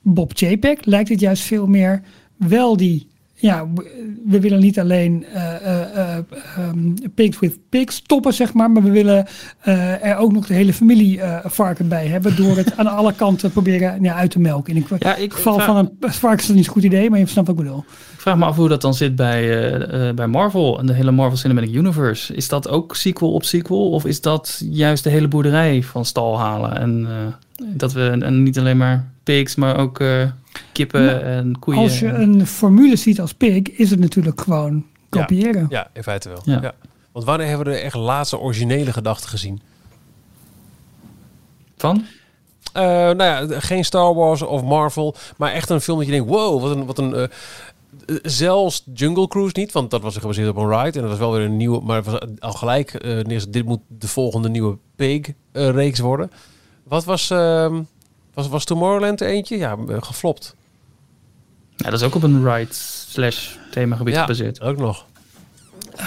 Speaker 3: Bob Chapek lijkt het juist veel meer wel die. Ja, we- willen niet alleen ehm, pigs with pigs stoppen, zeg maar. Maar we willen er ook nog de hele familie varken bij hebben. Door het *laughs* aan alle kanten proberen ja, uit te melken. In
Speaker 4: Ja,
Speaker 3: het
Speaker 4: ik
Speaker 3: geval
Speaker 4: vraag-
Speaker 3: van een varken is dat niet zo'n goed idee, maar je snapt wat ik bedoel.
Speaker 4: Ik vraag me af hoe dat dan zit bij, bij Marvel en de hele Marvel Cinematic Universe. Is dat ook sequel op sequel? Of is dat juist de hele boerderij van stal halen? En dat we en niet alleen maar pigs, maar ook kippen
Speaker 3: Nou,
Speaker 4: en koeien.
Speaker 3: Als je
Speaker 4: en-
Speaker 3: een formule ziet als pig, is het natuurlijk gewoon kopiëren.
Speaker 2: Ja, in feite wel. Ja.
Speaker 4: Ja.
Speaker 2: Want wanneer hebben we de echt laatste originele gedachten gezien?
Speaker 4: Van?
Speaker 2: Eh, nou ja, geen Star Wars of Marvel, maar echt een film dat je denkt, wow, wat een... Wat een eh, eh, zelfs Jungle Cruise niet, want dat was gebaseerd op een ride. En dat was wel weer een nieuwe, maar het was al gelijk, neer, dit moet de volgende nieuwe Pig-reeks worden. Wat was, ehm, was, was Tomorrowland er eentje? Ja, eh, geflopt.
Speaker 4: Ja, dat is ook op een ride slash themagebied
Speaker 2: Ja,
Speaker 4: gebaseerd.
Speaker 2: ook nog.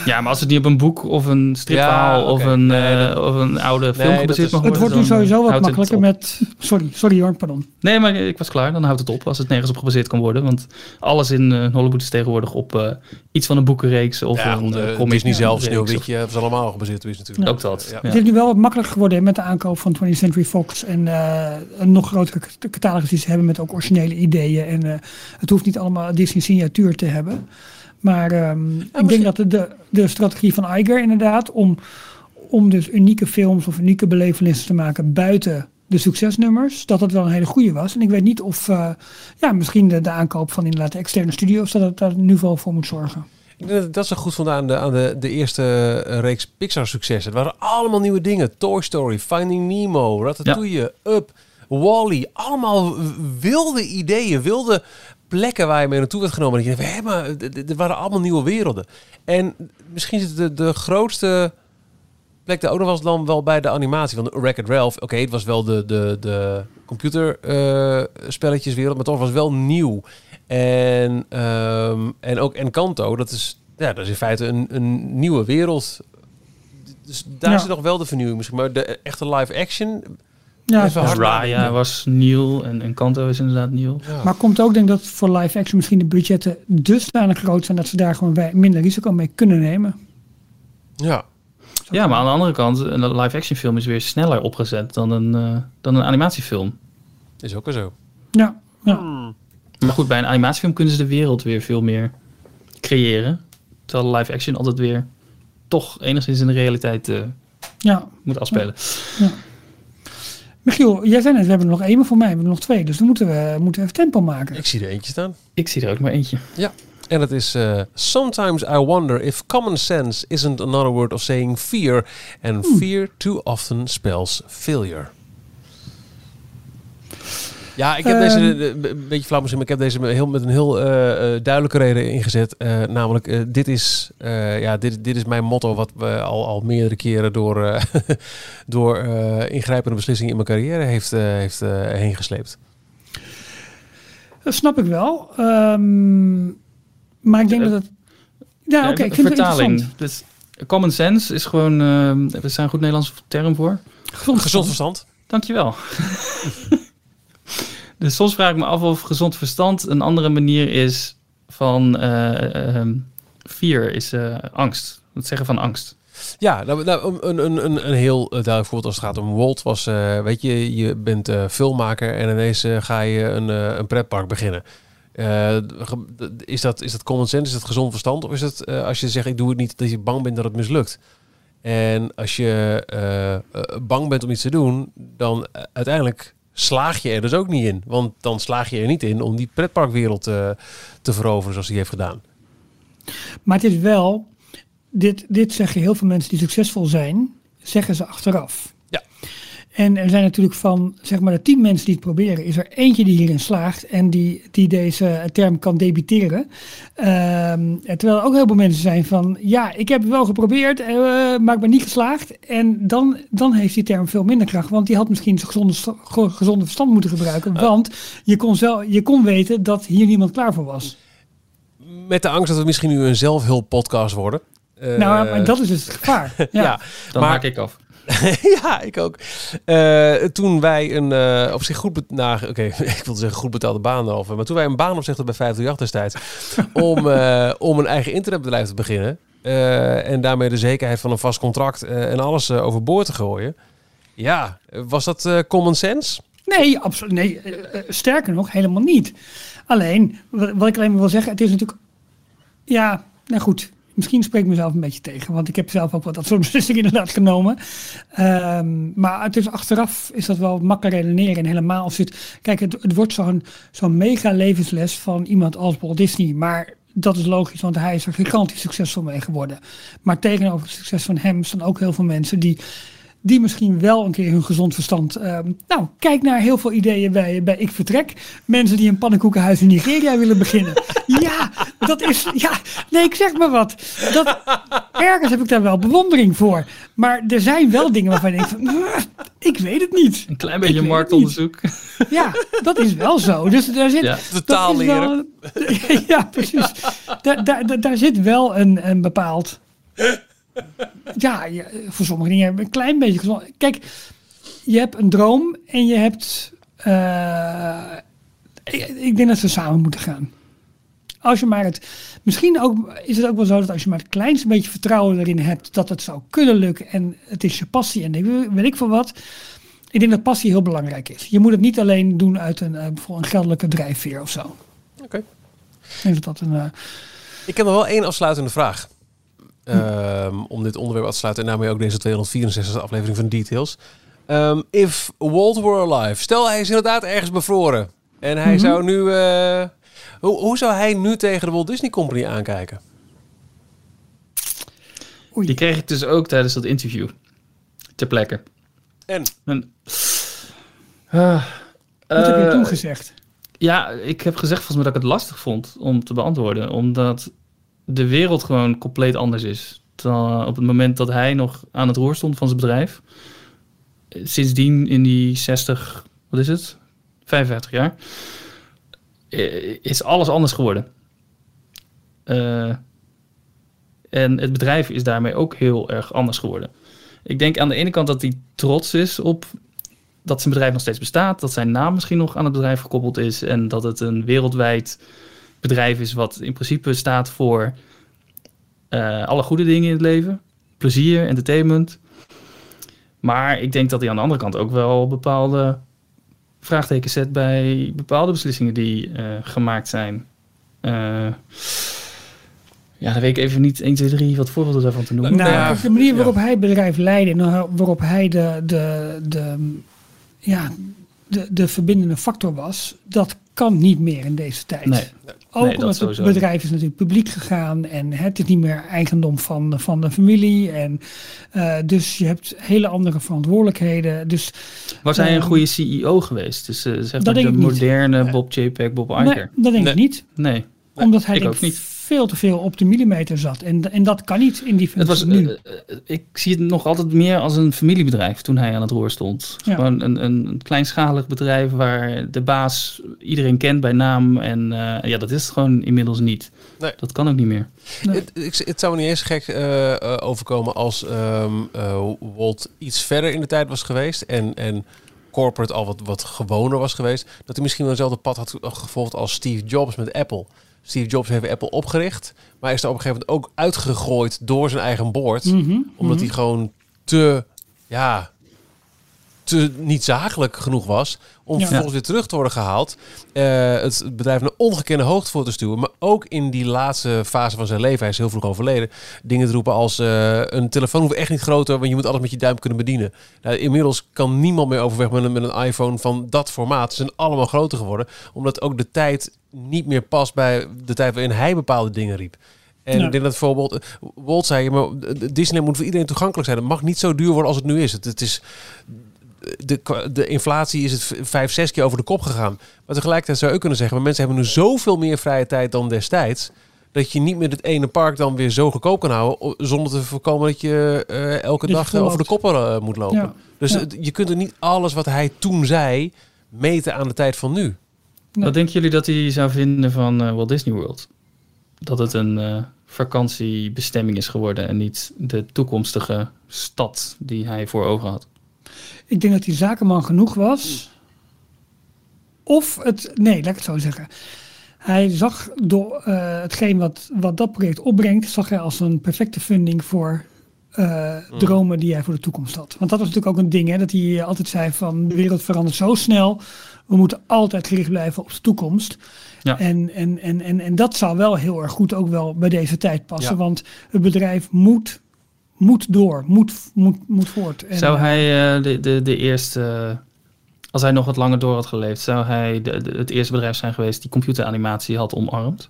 Speaker 4: Ja, maar als het niet op een boek of een stripverhaal
Speaker 2: Ja,
Speaker 4: of, een,
Speaker 2: Nee,
Speaker 4: eh, of een oude film gebaseerd mag
Speaker 3: Het
Speaker 4: worden.
Speaker 3: wordt nu
Speaker 4: eh,
Speaker 3: sowieso wat
Speaker 4: het
Speaker 3: makkelijker met... Sorry, sorry hoor, pardon.
Speaker 4: Nee, maar ik was klaar. Dan houdt het op als het nergens op gebaseerd kan worden. Want alles in eh, Hollywood is tegenwoordig op eh, iets van een boekenreeks of
Speaker 2: ja,
Speaker 4: een eh, comic
Speaker 2: Disney zelf, Sneeuwwitje, hebben ze allemaal gebaseerd is natuurlijk.
Speaker 4: Ook dat,
Speaker 2: Ja.
Speaker 4: ja.
Speaker 3: Het is nu wel wat makkelijker geworden met de aankoop van 20th Century Fox. En eh, een nog grotere cat- catalogus die ze hebben met ook originele ideeën. En eh, het hoeft niet allemaal Disney signatuur te hebben. Maar ehm, ik
Speaker 2: misschien-
Speaker 3: denk dat de, de, de strategie van Iger inderdaad om, om dus unieke films of unieke belevenissen te maken buiten de succesnummers, dat dat wel een hele goede was. En ik weet niet of eh, ja, misschien de, de aankoop van inderdaad de externe studio's dat het daar nu wel voor moet zorgen.
Speaker 2: Ik denk dat zo goed vond aan de, aan de, de eerste reeks Pixar-successen. Het waren allemaal nieuwe dingen. Toy Story, Finding Nemo, Ratatouille, Up, Wall-E. Allemaal w- wilde ideeën, wilde plekken waar je mee naartoe werd genomen. Dat je denkt, hé, maar er waren allemaal nieuwe werelden. En misschien zit de, de grootste plek daar ook nog wel eens dan wel bij de animatie. van Wreck-It Ralph, oké, het was wel de, de, de computerspelletjeswereld, maar toch was wel nieuw. En, ehm, en ook Encanto, dat is, ja, dat is in feite een, een nieuwe wereld. Dus daar
Speaker 3: Ja.
Speaker 2: zit nog wel de vernieuwing misschien. Maar de echte live action...
Speaker 3: Ja.
Speaker 4: Raya was nieuw en Encanto is inderdaad nieuw.
Speaker 2: Ja.
Speaker 3: Maar komt ook denk ik dat voor live action misschien de budgetten dusdanig groot zijn dat ze daar gewoon minder risico mee kunnen nemen.
Speaker 2: ja.
Speaker 4: Ja, maar aan de andere kant, een live action film is weer sneller opgezet dan een, eh, dan een animatiefilm.
Speaker 2: is ook weer zo.
Speaker 3: Ja, ja.
Speaker 4: Maar goed, bij een animatiefilm kunnen ze de wereld weer veel meer creëren. Terwijl live action altijd weer toch enigszins in de realiteit eh,
Speaker 3: ja.
Speaker 4: moet afspelen.
Speaker 3: Michiel, jij zei net, we hebben er nog één, maar voor mij hebben we er nog twee. Dus dan moeten we, moeten we even tempo maken.
Speaker 2: Ik zie er eentje staan.
Speaker 4: Ik zie er ook maar eentje.
Speaker 2: En het is uh, Sometimes I wonder if common sense isn't another word of saying fear. And fear too often spells failure. Ja, ik heb deze,
Speaker 3: Ehm.
Speaker 2: een beetje flauw misschien, maar ik heb deze heel, met een heel eh, eh, duidelijke reden ingezet. Eh, namelijk, eh, dit, is, eh, ja, dit, dit is mijn motto wat we al, al meerdere keren door, eh, *laughs* door eh, ingrijpende beslissingen in mijn carrière heeft, eh, heeft eh, heen gesleept.
Speaker 3: Dat snap ik wel. Ehm, maar ik denk dat het... Ja, oké,
Speaker 4: Ja,
Speaker 3: ik vind het
Speaker 4: vertaling.
Speaker 3: interessant.
Speaker 4: Dus common sense is gewoon, er is een goed Nederlands term voor.
Speaker 3: Gezond,
Speaker 2: Gezond verstand.
Speaker 4: Dankjewel. *laughs* dus soms vraag ik me af of gezond verstand een andere manier is van ehm, fear, is eh, angst. Het zeggen van angst.
Speaker 2: Ja, nou, nou, een, een, een, heel duidelijk voorbeeld als het gaat om Walt was, weet je, je bent filmmaker en ineens ga je een, een pretpark beginnen. Is, dat, is dat common sense, is dat gezond verstand? Of is eh, als je zegt ik doe het niet, dat je bang bent dat het mislukt? En als je bang bent om iets te doen, dan uiteindelijk slaag je er dus ook niet in. Want dan slaag je er niet in om die pretparkwereld eh, te veroveren zoals hij heeft gedaan.
Speaker 3: Maar het is wel, dit, dit zeggen heel veel mensen die succesvol zijn, zeggen ze achteraf.
Speaker 2: Ja.
Speaker 3: En er zijn natuurlijk van, zeg maar, de tien mensen die het proberen, is er eentje die hierin slaagt en die, die deze term kan debiteren. Ehm, terwijl er ook heel veel mensen zijn van, ja, ik heb het wel geprobeerd, eh, maar ik ben niet geslaagd. En dan, dan heeft die term veel minder kracht, want die had misschien zijn gezonde, gezonde verstand moeten gebruiken. Want je kon, zelf, je kon weten dat hier niemand klaar voor was.
Speaker 2: Met de angst dat we misschien nu een zelfhulppodcast worden. Eh,
Speaker 3: nou, maar dat is dus het gevaar. *laughs* Ja.
Speaker 2: ja.
Speaker 4: Dan
Speaker 2: Maar-
Speaker 4: haak ik af. *laughs*
Speaker 2: ja, ik ook. Eh, toen wij een eh, op zich goed, bet- nou, oké, *laughs* ik wilde zeggen goed betaalde baan over, maar toen wij een baan opzegden bij 538 destijds, *laughs* om, eh, om een eigen internetbedrijf te beginnen en daarmee de zekerheid van een vast contract en alles overboord te gooien. Ja, was dat common sense?
Speaker 3: Nee, absoluut. Nee, sterker nog, helemaal niet. Alleen, wat, wat ik alleen maar wil zeggen, het is natuurlijk. Ja, nou goed. Misschien spreek ik mezelf een beetje tegen, want ik heb zelf ook wat dat soort *laughs* beslissingen inderdaad genomen. Ehm, maar het is achteraf is dat wel makkelijk redeneren. En helemaal als het. Kijk, het, het wordt zo'n zo'n mega levensles van iemand als Walt Disney. Maar dat is logisch, want hij is er gigantisch succesvol mee geworden. Maar tegenover het succes van hem staan ook heel veel mensen die die misschien wel een keer hun gezond verstand. ehm, nou, kijk naar heel veel ideeën bij, bij Ik Vertrek. Mensen die een pannenkoekenhuis in Nigeria willen beginnen. *laughs* Ja, dat is. Ja, nee, ik zeg maar wat. Dat, ergens heb ik daar wel bewondering voor. Maar er zijn wel dingen waarvan je denkt: van, "Ah, ik weet het niet.
Speaker 4: Een klein
Speaker 3: Ik
Speaker 4: beetje marktonderzoek.
Speaker 3: Ja, dat is wel zo. Dus daar zit.
Speaker 4: Ja.
Speaker 3: dat
Speaker 2: Totaal
Speaker 3: is wel- *laughs* ja, precies. Daar, daar, daar, daar zit wel een, een bepaald. Ja, je- voor sommige dingen een klein beetje gezond. Kijk, je hebt een droom en je hebt. eh, ik, ik denk dat ze samen moeten gaan. Als je maar het. Misschien ook, is het ook wel zo dat als je maar het kleinste beetje vertrouwen erin hebt dat het zou kunnen lukken en het is je passie en ik weet- ik veel wat. Ik denk dat passie heel belangrijk is. Je moet het niet alleen doen uit een, eh, bijvoorbeeld een geldelijke drijfveer of zo.
Speaker 2: Oké.
Speaker 3: Ik denk dat dat een. eh,
Speaker 2: Ik heb nog wel één afsluitende vraag. Ehm, om dit onderwerp af te sluiten en daarmee ook deze 264 aflevering van Details. Ehm, if Walt were alive, stel hij is inderdaad ergens bevroren. En hij zou nu... eh, hoe, hoe zou hij nu tegen de Walt Disney Company aankijken?
Speaker 3: oei.
Speaker 4: Die kreeg ik dus ook tijdens dat interview. Ter plekke.
Speaker 2: En?
Speaker 4: En, Ah,
Speaker 3: wat heb je
Speaker 4: eh,
Speaker 3: toen gezegd?
Speaker 4: Ja, ik heb gezegd volgens mij dat ik het lastig vond om te beantwoorden. Omdat de wereld gewoon compleet anders is. Dan op het moment dat hij nog aan het roer stond van zijn bedrijf. eh, Sindsdien in die 60, wat is het? 55 jaar. eh, Is alles anders geworden. Eh, en het bedrijf is daarmee ook heel erg anders geworden. Ik denk aan de ene kant dat hij trots is op dat zijn bedrijf nog steeds bestaat, dat zijn naam misschien nog aan het bedrijf gekoppeld is en dat het een wereldwijd bedrijf is wat in principe staat voor eh, alle goede dingen in het leven, plezier, entertainment. Maar ik denk dat hij aan de andere kant ook wel bepaalde vraagtekens zet bij bepaalde beslissingen die eh, gemaakt zijn. Eh, ja, dan weet ik even niet 1, 2, 3 wat voorbeelden daarvan te noemen.
Speaker 3: Nou,
Speaker 2: ja,
Speaker 3: kijk, de manier
Speaker 2: ja.
Speaker 3: waarop hij het bedrijf leidde en waarop hij de, de, de, ja, de, de verbindende factor was, dat kan niet meer in deze tijd.
Speaker 4: Nee.
Speaker 3: Ook
Speaker 4: Nee, dat
Speaker 3: omdat het
Speaker 4: sowieso
Speaker 3: bedrijf is natuurlijk publiek gegaan en het is niet meer eigendom van, van de familie. En, eh, dus je hebt hele andere verantwoordelijkheden. Dus
Speaker 4: Was hij een
Speaker 3: Ehm,
Speaker 4: goede CEO geweest? Dus eh, zeg maar
Speaker 3: dat
Speaker 4: de
Speaker 3: denk ik niet.
Speaker 4: moderne Bob JPEG, Bob
Speaker 3: nee,
Speaker 4: Iger?
Speaker 3: dat denk
Speaker 2: Nee.
Speaker 3: ik niet.
Speaker 4: Nee.
Speaker 3: Omdat hij
Speaker 4: ik
Speaker 3: denk
Speaker 4: ook niet.
Speaker 3: Veel te veel op de millimeter zat. En, en dat kan niet in die
Speaker 4: Het was,
Speaker 3: nu.
Speaker 4: eh, eh, ik zie het nog altijd meer als een familiebedrijf toen hij aan het roer stond.
Speaker 3: Ja.
Speaker 4: Gewoon een, een, een kleinschalig bedrijf waar de baas iedereen kent bij naam. En eh, ja, dat is het gewoon inmiddels niet.
Speaker 2: Nee.
Speaker 4: Dat kan ook niet meer.
Speaker 3: Nee.
Speaker 2: Het, ik, het zou me niet eens gek eh, eh, overkomen als ehm eh, Walt iets verder in de tijd was geweest en, en corporate al wat, wat gewoner was geweest, dat hij misschien wel hetzelfde pad had gevolgd als Steve Jobs met Apple. Steve Jobs heeft Apple opgericht, maar is er op een gegeven moment ook uitgegooid door zijn eigen board,
Speaker 3: Mhm,
Speaker 2: omdat
Speaker 3: mhm.
Speaker 2: hij gewoon te, ja, te niet zakelijk genoeg was om
Speaker 3: Ja.
Speaker 2: vervolgens weer terug te worden gehaald. eh, het bedrijf naar ongekende hoogte voor te stuwen. Maar ook in die laatste fase van zijn leven, hij is heel vroeg overleden, dingen te roepen als eh, een telefoon hoeft echt niet groter, want je moet alles met je duim kunnen bedienen. Nou, inmiddels kan niemand meer overweg met een, met een iPhone van dat formaat. Ze zijn allemaal groter geworden, omdat ook de tijd niet meer past bij de tijd waarin hij bepaalde dingen riep. En
Speaker 3: Ja.
Speaker 2: ik denk dat bijvoorbeeld, eh, Walt zei, maar Disneyland moet voor iedereen toegankelijk zijn. Het mag niet zo duur worden als het nu is. Het, het is de, de inflatie is het vijf, zes keer over de kop gegaan. Maar tegelijkertijd zou je ook kunnen zeggen, maar mensen hebben nu zoveel meer vrije tijd dan destijds. Dat je niet meer het ene park dan weer zo goedkoop kan houden. Zonder te voorkomen dat je eh, elke
Speaker 3: Dus
Speaker 2: dag eh, over de koppen eh, moet lopen.
Speaker 3: Ja.
Speaker 2: Dus
Speaker 3: Ja.
Speaker 2: je kunt er niet alles wat hij toen zei meten aan de tijd van nu.
Speaker 3: Nee.
Speaker 4: Wat denken jullie dat hij zou vinden van eh, Walt Disney World? Dat het een eh, vakantiebestemming is geworden en niet de toekomstige stad die hij voor ogen had.
Speaker 3: Ik denk dat hij zakenman genoeg was. Of het, nee, laat ik het zo zeggen. Hij zag door eh, hetgeen wat, wat dat project opbrengt, zag hij als een perfecte funding voor eh, dromen die hij voor de toekomst had. Want dat was natuurlijk ook een ding, hè, dat hij altijd zei van de wereld verandert zo snel, we moeten altijd gericht blijven op de toekomst.
Speaker 4: Ja.
Speaker 3: En, en, en, en, en dat zou wel heel erg goed ook wel bij deze tijd passen,
Speaker 2: Ja.
Speaker 3: want het bedrijf moet, moet door, moet, moet, moet voort. En,
Speaker 4: Zou hij eh, de, de, de eerste, als hij nog wat langer door had geleefd, zou hij de, de- het eerste bedrijf zijn geweest die computeranimatie had omarmd?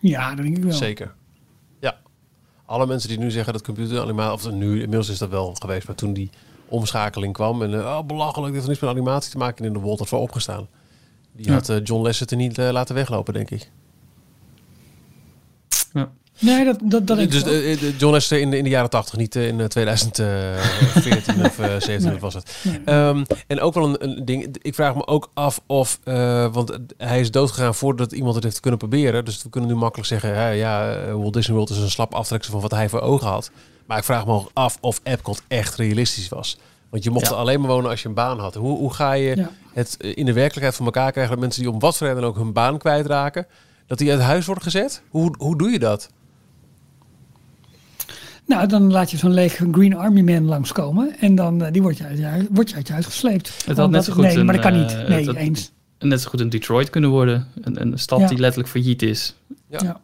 Speaker 3: Ja, dat denk ik wel.
Speaker 2: Zeker. Ja. Alle mensen die nu zeggen dat computeranimatie, of nu inmiddels is dat wel geweest, maar toen die omschakeling kwam en eh, oh, belachelijk, dit heeft niets met animatie te maken en in de Walt voor opgestaan. Die
Speaker 4: Ja.
Speaker 2: had eh, John Lasseter niet eh, laten weglopen, denk ik.
Speaker 3: Nee, dat, dat, dat ik
Speaker 2: dus
Speaker 3: wel.
Speaker 2: eh, eh, John Lasseter in de, in de jaren 80, niet eh, in eh, 2014 of eh 17
Speaker 3: Nee.
Speaker 2: was het.
Speaker 3: Nee.
Speaker 2: Ehm, en ook wel een, een ding, ik vraag me ook af of, eh, want hij is doodgegaan voordat iemand het heeft kunnen proberen. Dus we kunnen nu makkelijk zeggen, hè, ja, eh, Walt Disney World is een slap aftreksel van wat hij voor ogen had. Maar ik vraag me ook af of Epcot echt realistisch was. Want je mocht
Speaker 4: Ja.
Speaker 2: alleen maar wonen als je een baan had. Hoe, hoe ga je
Speaker 3: Ja.
Speaker 2: het in de werkelijkheid voor elkaar krijgen dat mensen die om wat voor reden dan ook hun baan kwijtraken, dat die uit huis worden gezet? Hoe, hoe doe je dat?
Speaker 3: Nou, dan laat je zo'n lege Green Army Man langskomen. En dan uh, die wordt je, uit je, huis- wordt je uit je huis gesleept.
Speaker 4: had
Speaker 3: Omdat-
Speaker 4: net zo goed
Speaker 3: nee,
Speaker 4: een,
Speaker 3: maar dat kan niet.
Speaker 4: eh,
Speaker 3: Nee,
Speaker 4: het-
Speaker 3: eens.
Speaker 4: Net zo goed een Detroit kunnen worden. Een, een stad
Speaker 3: Ja.
Speaker 4: die letterlijk failliet is.
Speaker 2: Ja.
Speaker 3: Ja.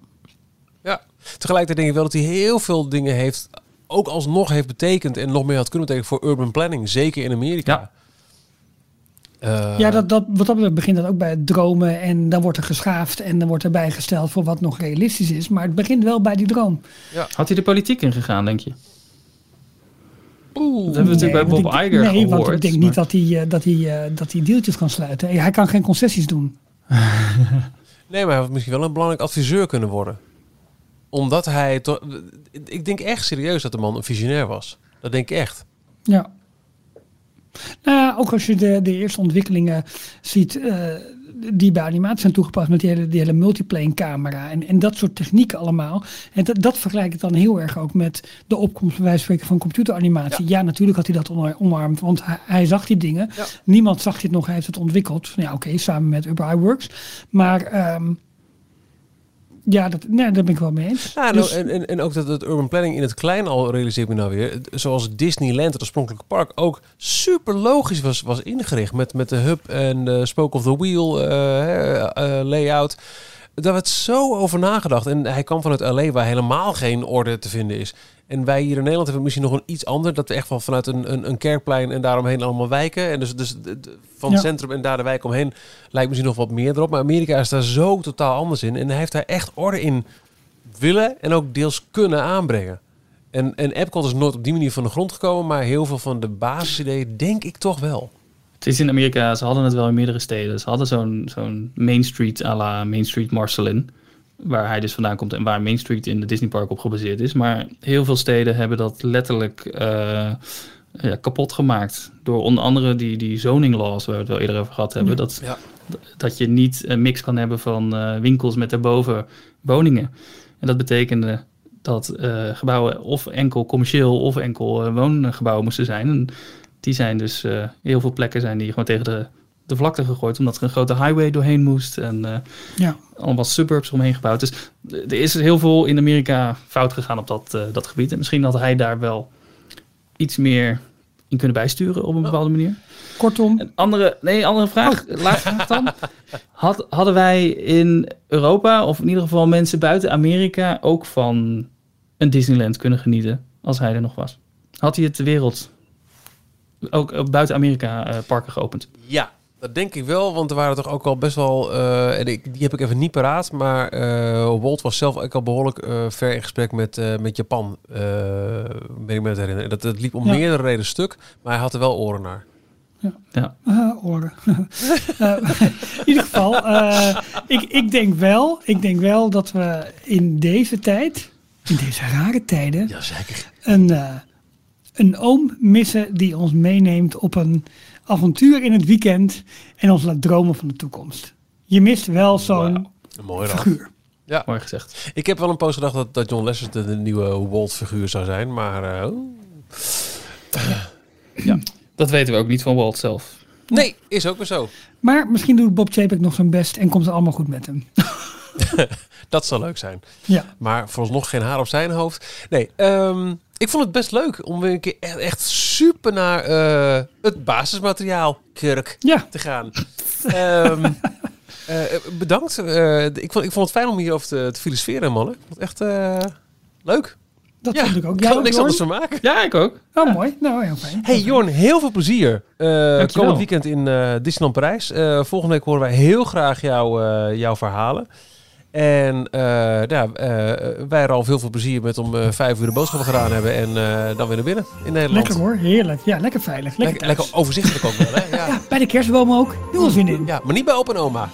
Speaker 2: Ja, tegelijkertijd denk ik wel dat hij heel veel dingen heeft, ook alsnog heeft betekend en nog meer had kunnen betekenen voor urban planning, zeker in Amerika.
Speaker 4: Ja.
Speaker 2: Eh,
Speaker 3: Ja, dat, dat, wat dat betreft begint dat ook bij het dromen. En dan wordt er geschaafd en dan wordt er bijgesteld voor wat nog realistisch is. Maar het begint wel bij die droom.
Speaker 4: Had hij de politiek ingegaan, denk je?
Speaker 2: Oeh.
Speaker 4: Dat hebben we natuurlijk bij Bob
Speaker 3: ik-
Speaker 4: Iger
Speaker 3: Nee,
Speaker 4: gehoord.
Speaker 3: want ik denk
Speaker 4: maar-
Speaker 3: niet dat hij, eh, dat, hij, eh, dat hij deeltjes kan sluiten. Hij kan geen concessies doen. *laughs*
Speaker 2: Nee, maar hij had misschien wel een belangrijk adviseur kunnen worden. Omdat hij toch. Ik denk echt serieus dat de man een visionair was. Dat denk ik echt.
Speaker 3: Ja. Nou ja, ook als je de, de eerste ontwikkelingen ziet eh, die bij animatie zijn toegepast met die hele, die hele multiplane camera en, en dat soort technieken allemaal. En dat, dat vergelijk ik dan heel erg ook met de opkomst bij wijze van spreken van computeranimatie. Ja, natuurlijk had hij dat onar- omarmd, want hij, hij zag die dingen.
Speaker 2: Ja.
Speaker 3: Niemand zag dit nog, hij heeft het ontwikkeld. Ja, oké, samen met Uber iWorks. Maar ehm, ja, dat, nee, daar ben ik wel mee eens.
Speaker 2: Ja,
Speaker 3: Dus-
Speaker 2: nou, en, en, en ook dat het urban planning in het klein al realiseer ik me nou weer. Zoals Disneyland, het oorspronkelijke park, ook super logisch was, was ingericht. Met, met de hub en de spoke of the wheel eh, eh, layout. Daar werd zo over nagedacht. En hij kwam vanuit LA waar helemaal geen orde te vinden is. En wij hier in Nederland hebben misschien nog een iets ander. Dat we echt wel vanuit een, een, een kerkplein en daaromheen allemaal wijken. En dus, dus van het
Speaker 3: Ja.
Speaker 2: centrum en daar de wijk omheen lijkt misschien nog wat meer erop. Maar Amerika is daar zo totaal anders in. En hij heeft daar echt orde in willen en ook deels kunnen aanbrengen. En, en Epcot is nooit op die manier van de grond gekomen. Maar heel veel van de basisideeën denk ik toch wel.
Speaker 4: Het is in Amerika, ze hadden het wel in meerdere steden. Ze hadden zo'n zo'n Main Street à la Main Street Marcelin. Waar hij dus vandaan komt en waar Main Street in de Disney Park op gebaseerd is. Maar heel veel steden hebben dat letterlijk eh, ja, kapot gemaakt. Door onder andere die, die zoning laws, waar we het wel eerder over gehad hebben. Dat,
Speaker 2: Ja.
Speaker 4: dat je niet een mix kan hebben van eh, winkels met daarboven woningen. En dat betekende dat eh, gebouwen of enkel commercieel of enkel woongebouwen moesten zijn. En die zijn dus, eh, heel veel plekken zijn die gewoon tegen de, de vlakte gegooid, omdat er een grote highway doorheen moest en eh,
Speaker 3: Ja.
Speaker 4: allemaal suburbs omheen gebouwd. Dus d- er is heel veel in Amerika fout gegaan op dat, eh, dat gebied. En misschien had hij daar wel iets meer in kunnen bijsturen op een bepaalde manier.
Speaker 3: Kortom,
Speaker 4: Een andere, nee, andere vraag. Laatste vraag dan. Had, hadden wij in Europa, of in ieder geval mensen buiten Amerika, ook van een Disneyland kunnen genieten als hij er nog was? Had hij het de wereld, ook buiten Amerika, eh, parken geopend?
Speaker 2: Ja, dat denk ik wel, want er waren toch ook al best wel, eh, en ik, die heb ik even niet paraat, maar eh, Walt was zelf ook al behoorlijk eh, ver in gesprek met, eh, met Japan, eh ben ik me het herinneren. Dat, dat liep om
Speaker 3: Ja.
Speaker 2: meerdere redenen stuk, maar hij had er wel oren naar.
Speaker 4: Ja.
Speaker 3: Ah, oren. *laughs* In ieder geval, eh, ik, ik, denk wel, ik denk wel dat we in deze tijd, in deze rare tijden,
Speaker 2: Jazeker.
Speaker 3: een, eh, een oom missen die ons meeneemt op een avontuur in het weekend en ons laat dromen van de toekomst. Je mist wel zo'n
Speaker 2: dan.
Speaker 3: figuur.
Speaker 4: Mooi gezegd.
Speaker 2: Ik heb wel een poos gedacht dat, dat John Lasseter de nieuwe Walt-figuur zou zijn, maar eh, oeh.
Speaker 4: Dat weten we ook niet van Walt zelf.
Speaker 2: nee, is ook weer zo.
Speaker 3: Maar misschien doet Bob Chapek nog zijn best en komt het allemaal goed met hem. *laughs*
Speaker 2: Dat zou leuk zijn.
Speaker 3: Ja,
Speaker 2: Maar vooralsnog geen haar op zijn hoofd. Nee, ehm, ik vond het best leuk om weer een keer echt, echt super naar eh, het basismateriaal, Kirk,
Speaker 3: ja.
Speaker 2: te gaan. Ehm, *laughs* eh, bedankt. Eh, ik, vond, ik vond het fijn om hierover te, te filosoferen, mannen. Ik vond het echt eh, leuk.
Speaker 3: dat
Speaker 2: ja,
Speaker 3: vond ik ook.
Speaker 2: Ik kan er niks
Speaker 3: Jorn?
Speaker 2: anders van maken.
Speaker 4: Ja, ik ook.
Speaker 3: Oh, mooi. Nou, heel fijn.
Speaker 2: Hey Jorn, heel veel plezier. Eh komend weekend in eh, Disneyland Parijs. Eh, volgende week horen wij heel graag jou, eh, jouw verhalen. En eh, ja, eh, wij er al veel veel plezier met om eh, vijf uur de boodschappen gedaan hebben. En eh, dan weer naar binnen in Nederland.
Speaker 3: Lekker hoor, heerlijk. Ja, lekker veilig. Lekker,
Speaker 2: overzichtelijk ook wel, hè? Ja. *laughs*
Speaker 3: Ja, bij de kerstboom ook. Heel veel zin in.
Speaker 2: ja, maar niet bij opa en oma.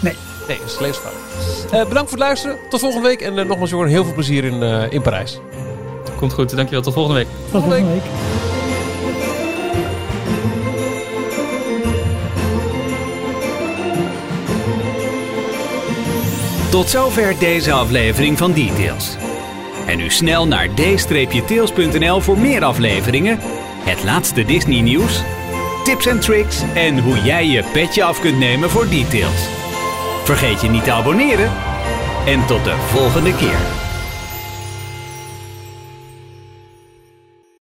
Speaker 3: Nee.
Speaker 2: Nee, dat is levensgevaarlijk. Eh bedankt voor het luisteren. Tot volgende week. En nogmaals, Jorn, heel veel plezier in, eh, in Parijs.
Speaker 4: Komt goed. Dankjewel. Tot volgende week.
Speaker 3: Tot volgende week.
Speaker 1: Tot zover deze aflevering van Details. En nu snel naar d-tails.nl voor meer afleveringen, het laatste Disney nieuws, tips en tricks en hoe jij je petje af kunt nemen voor Details. Vergeet je niet te abonneren en tot de volgende keer.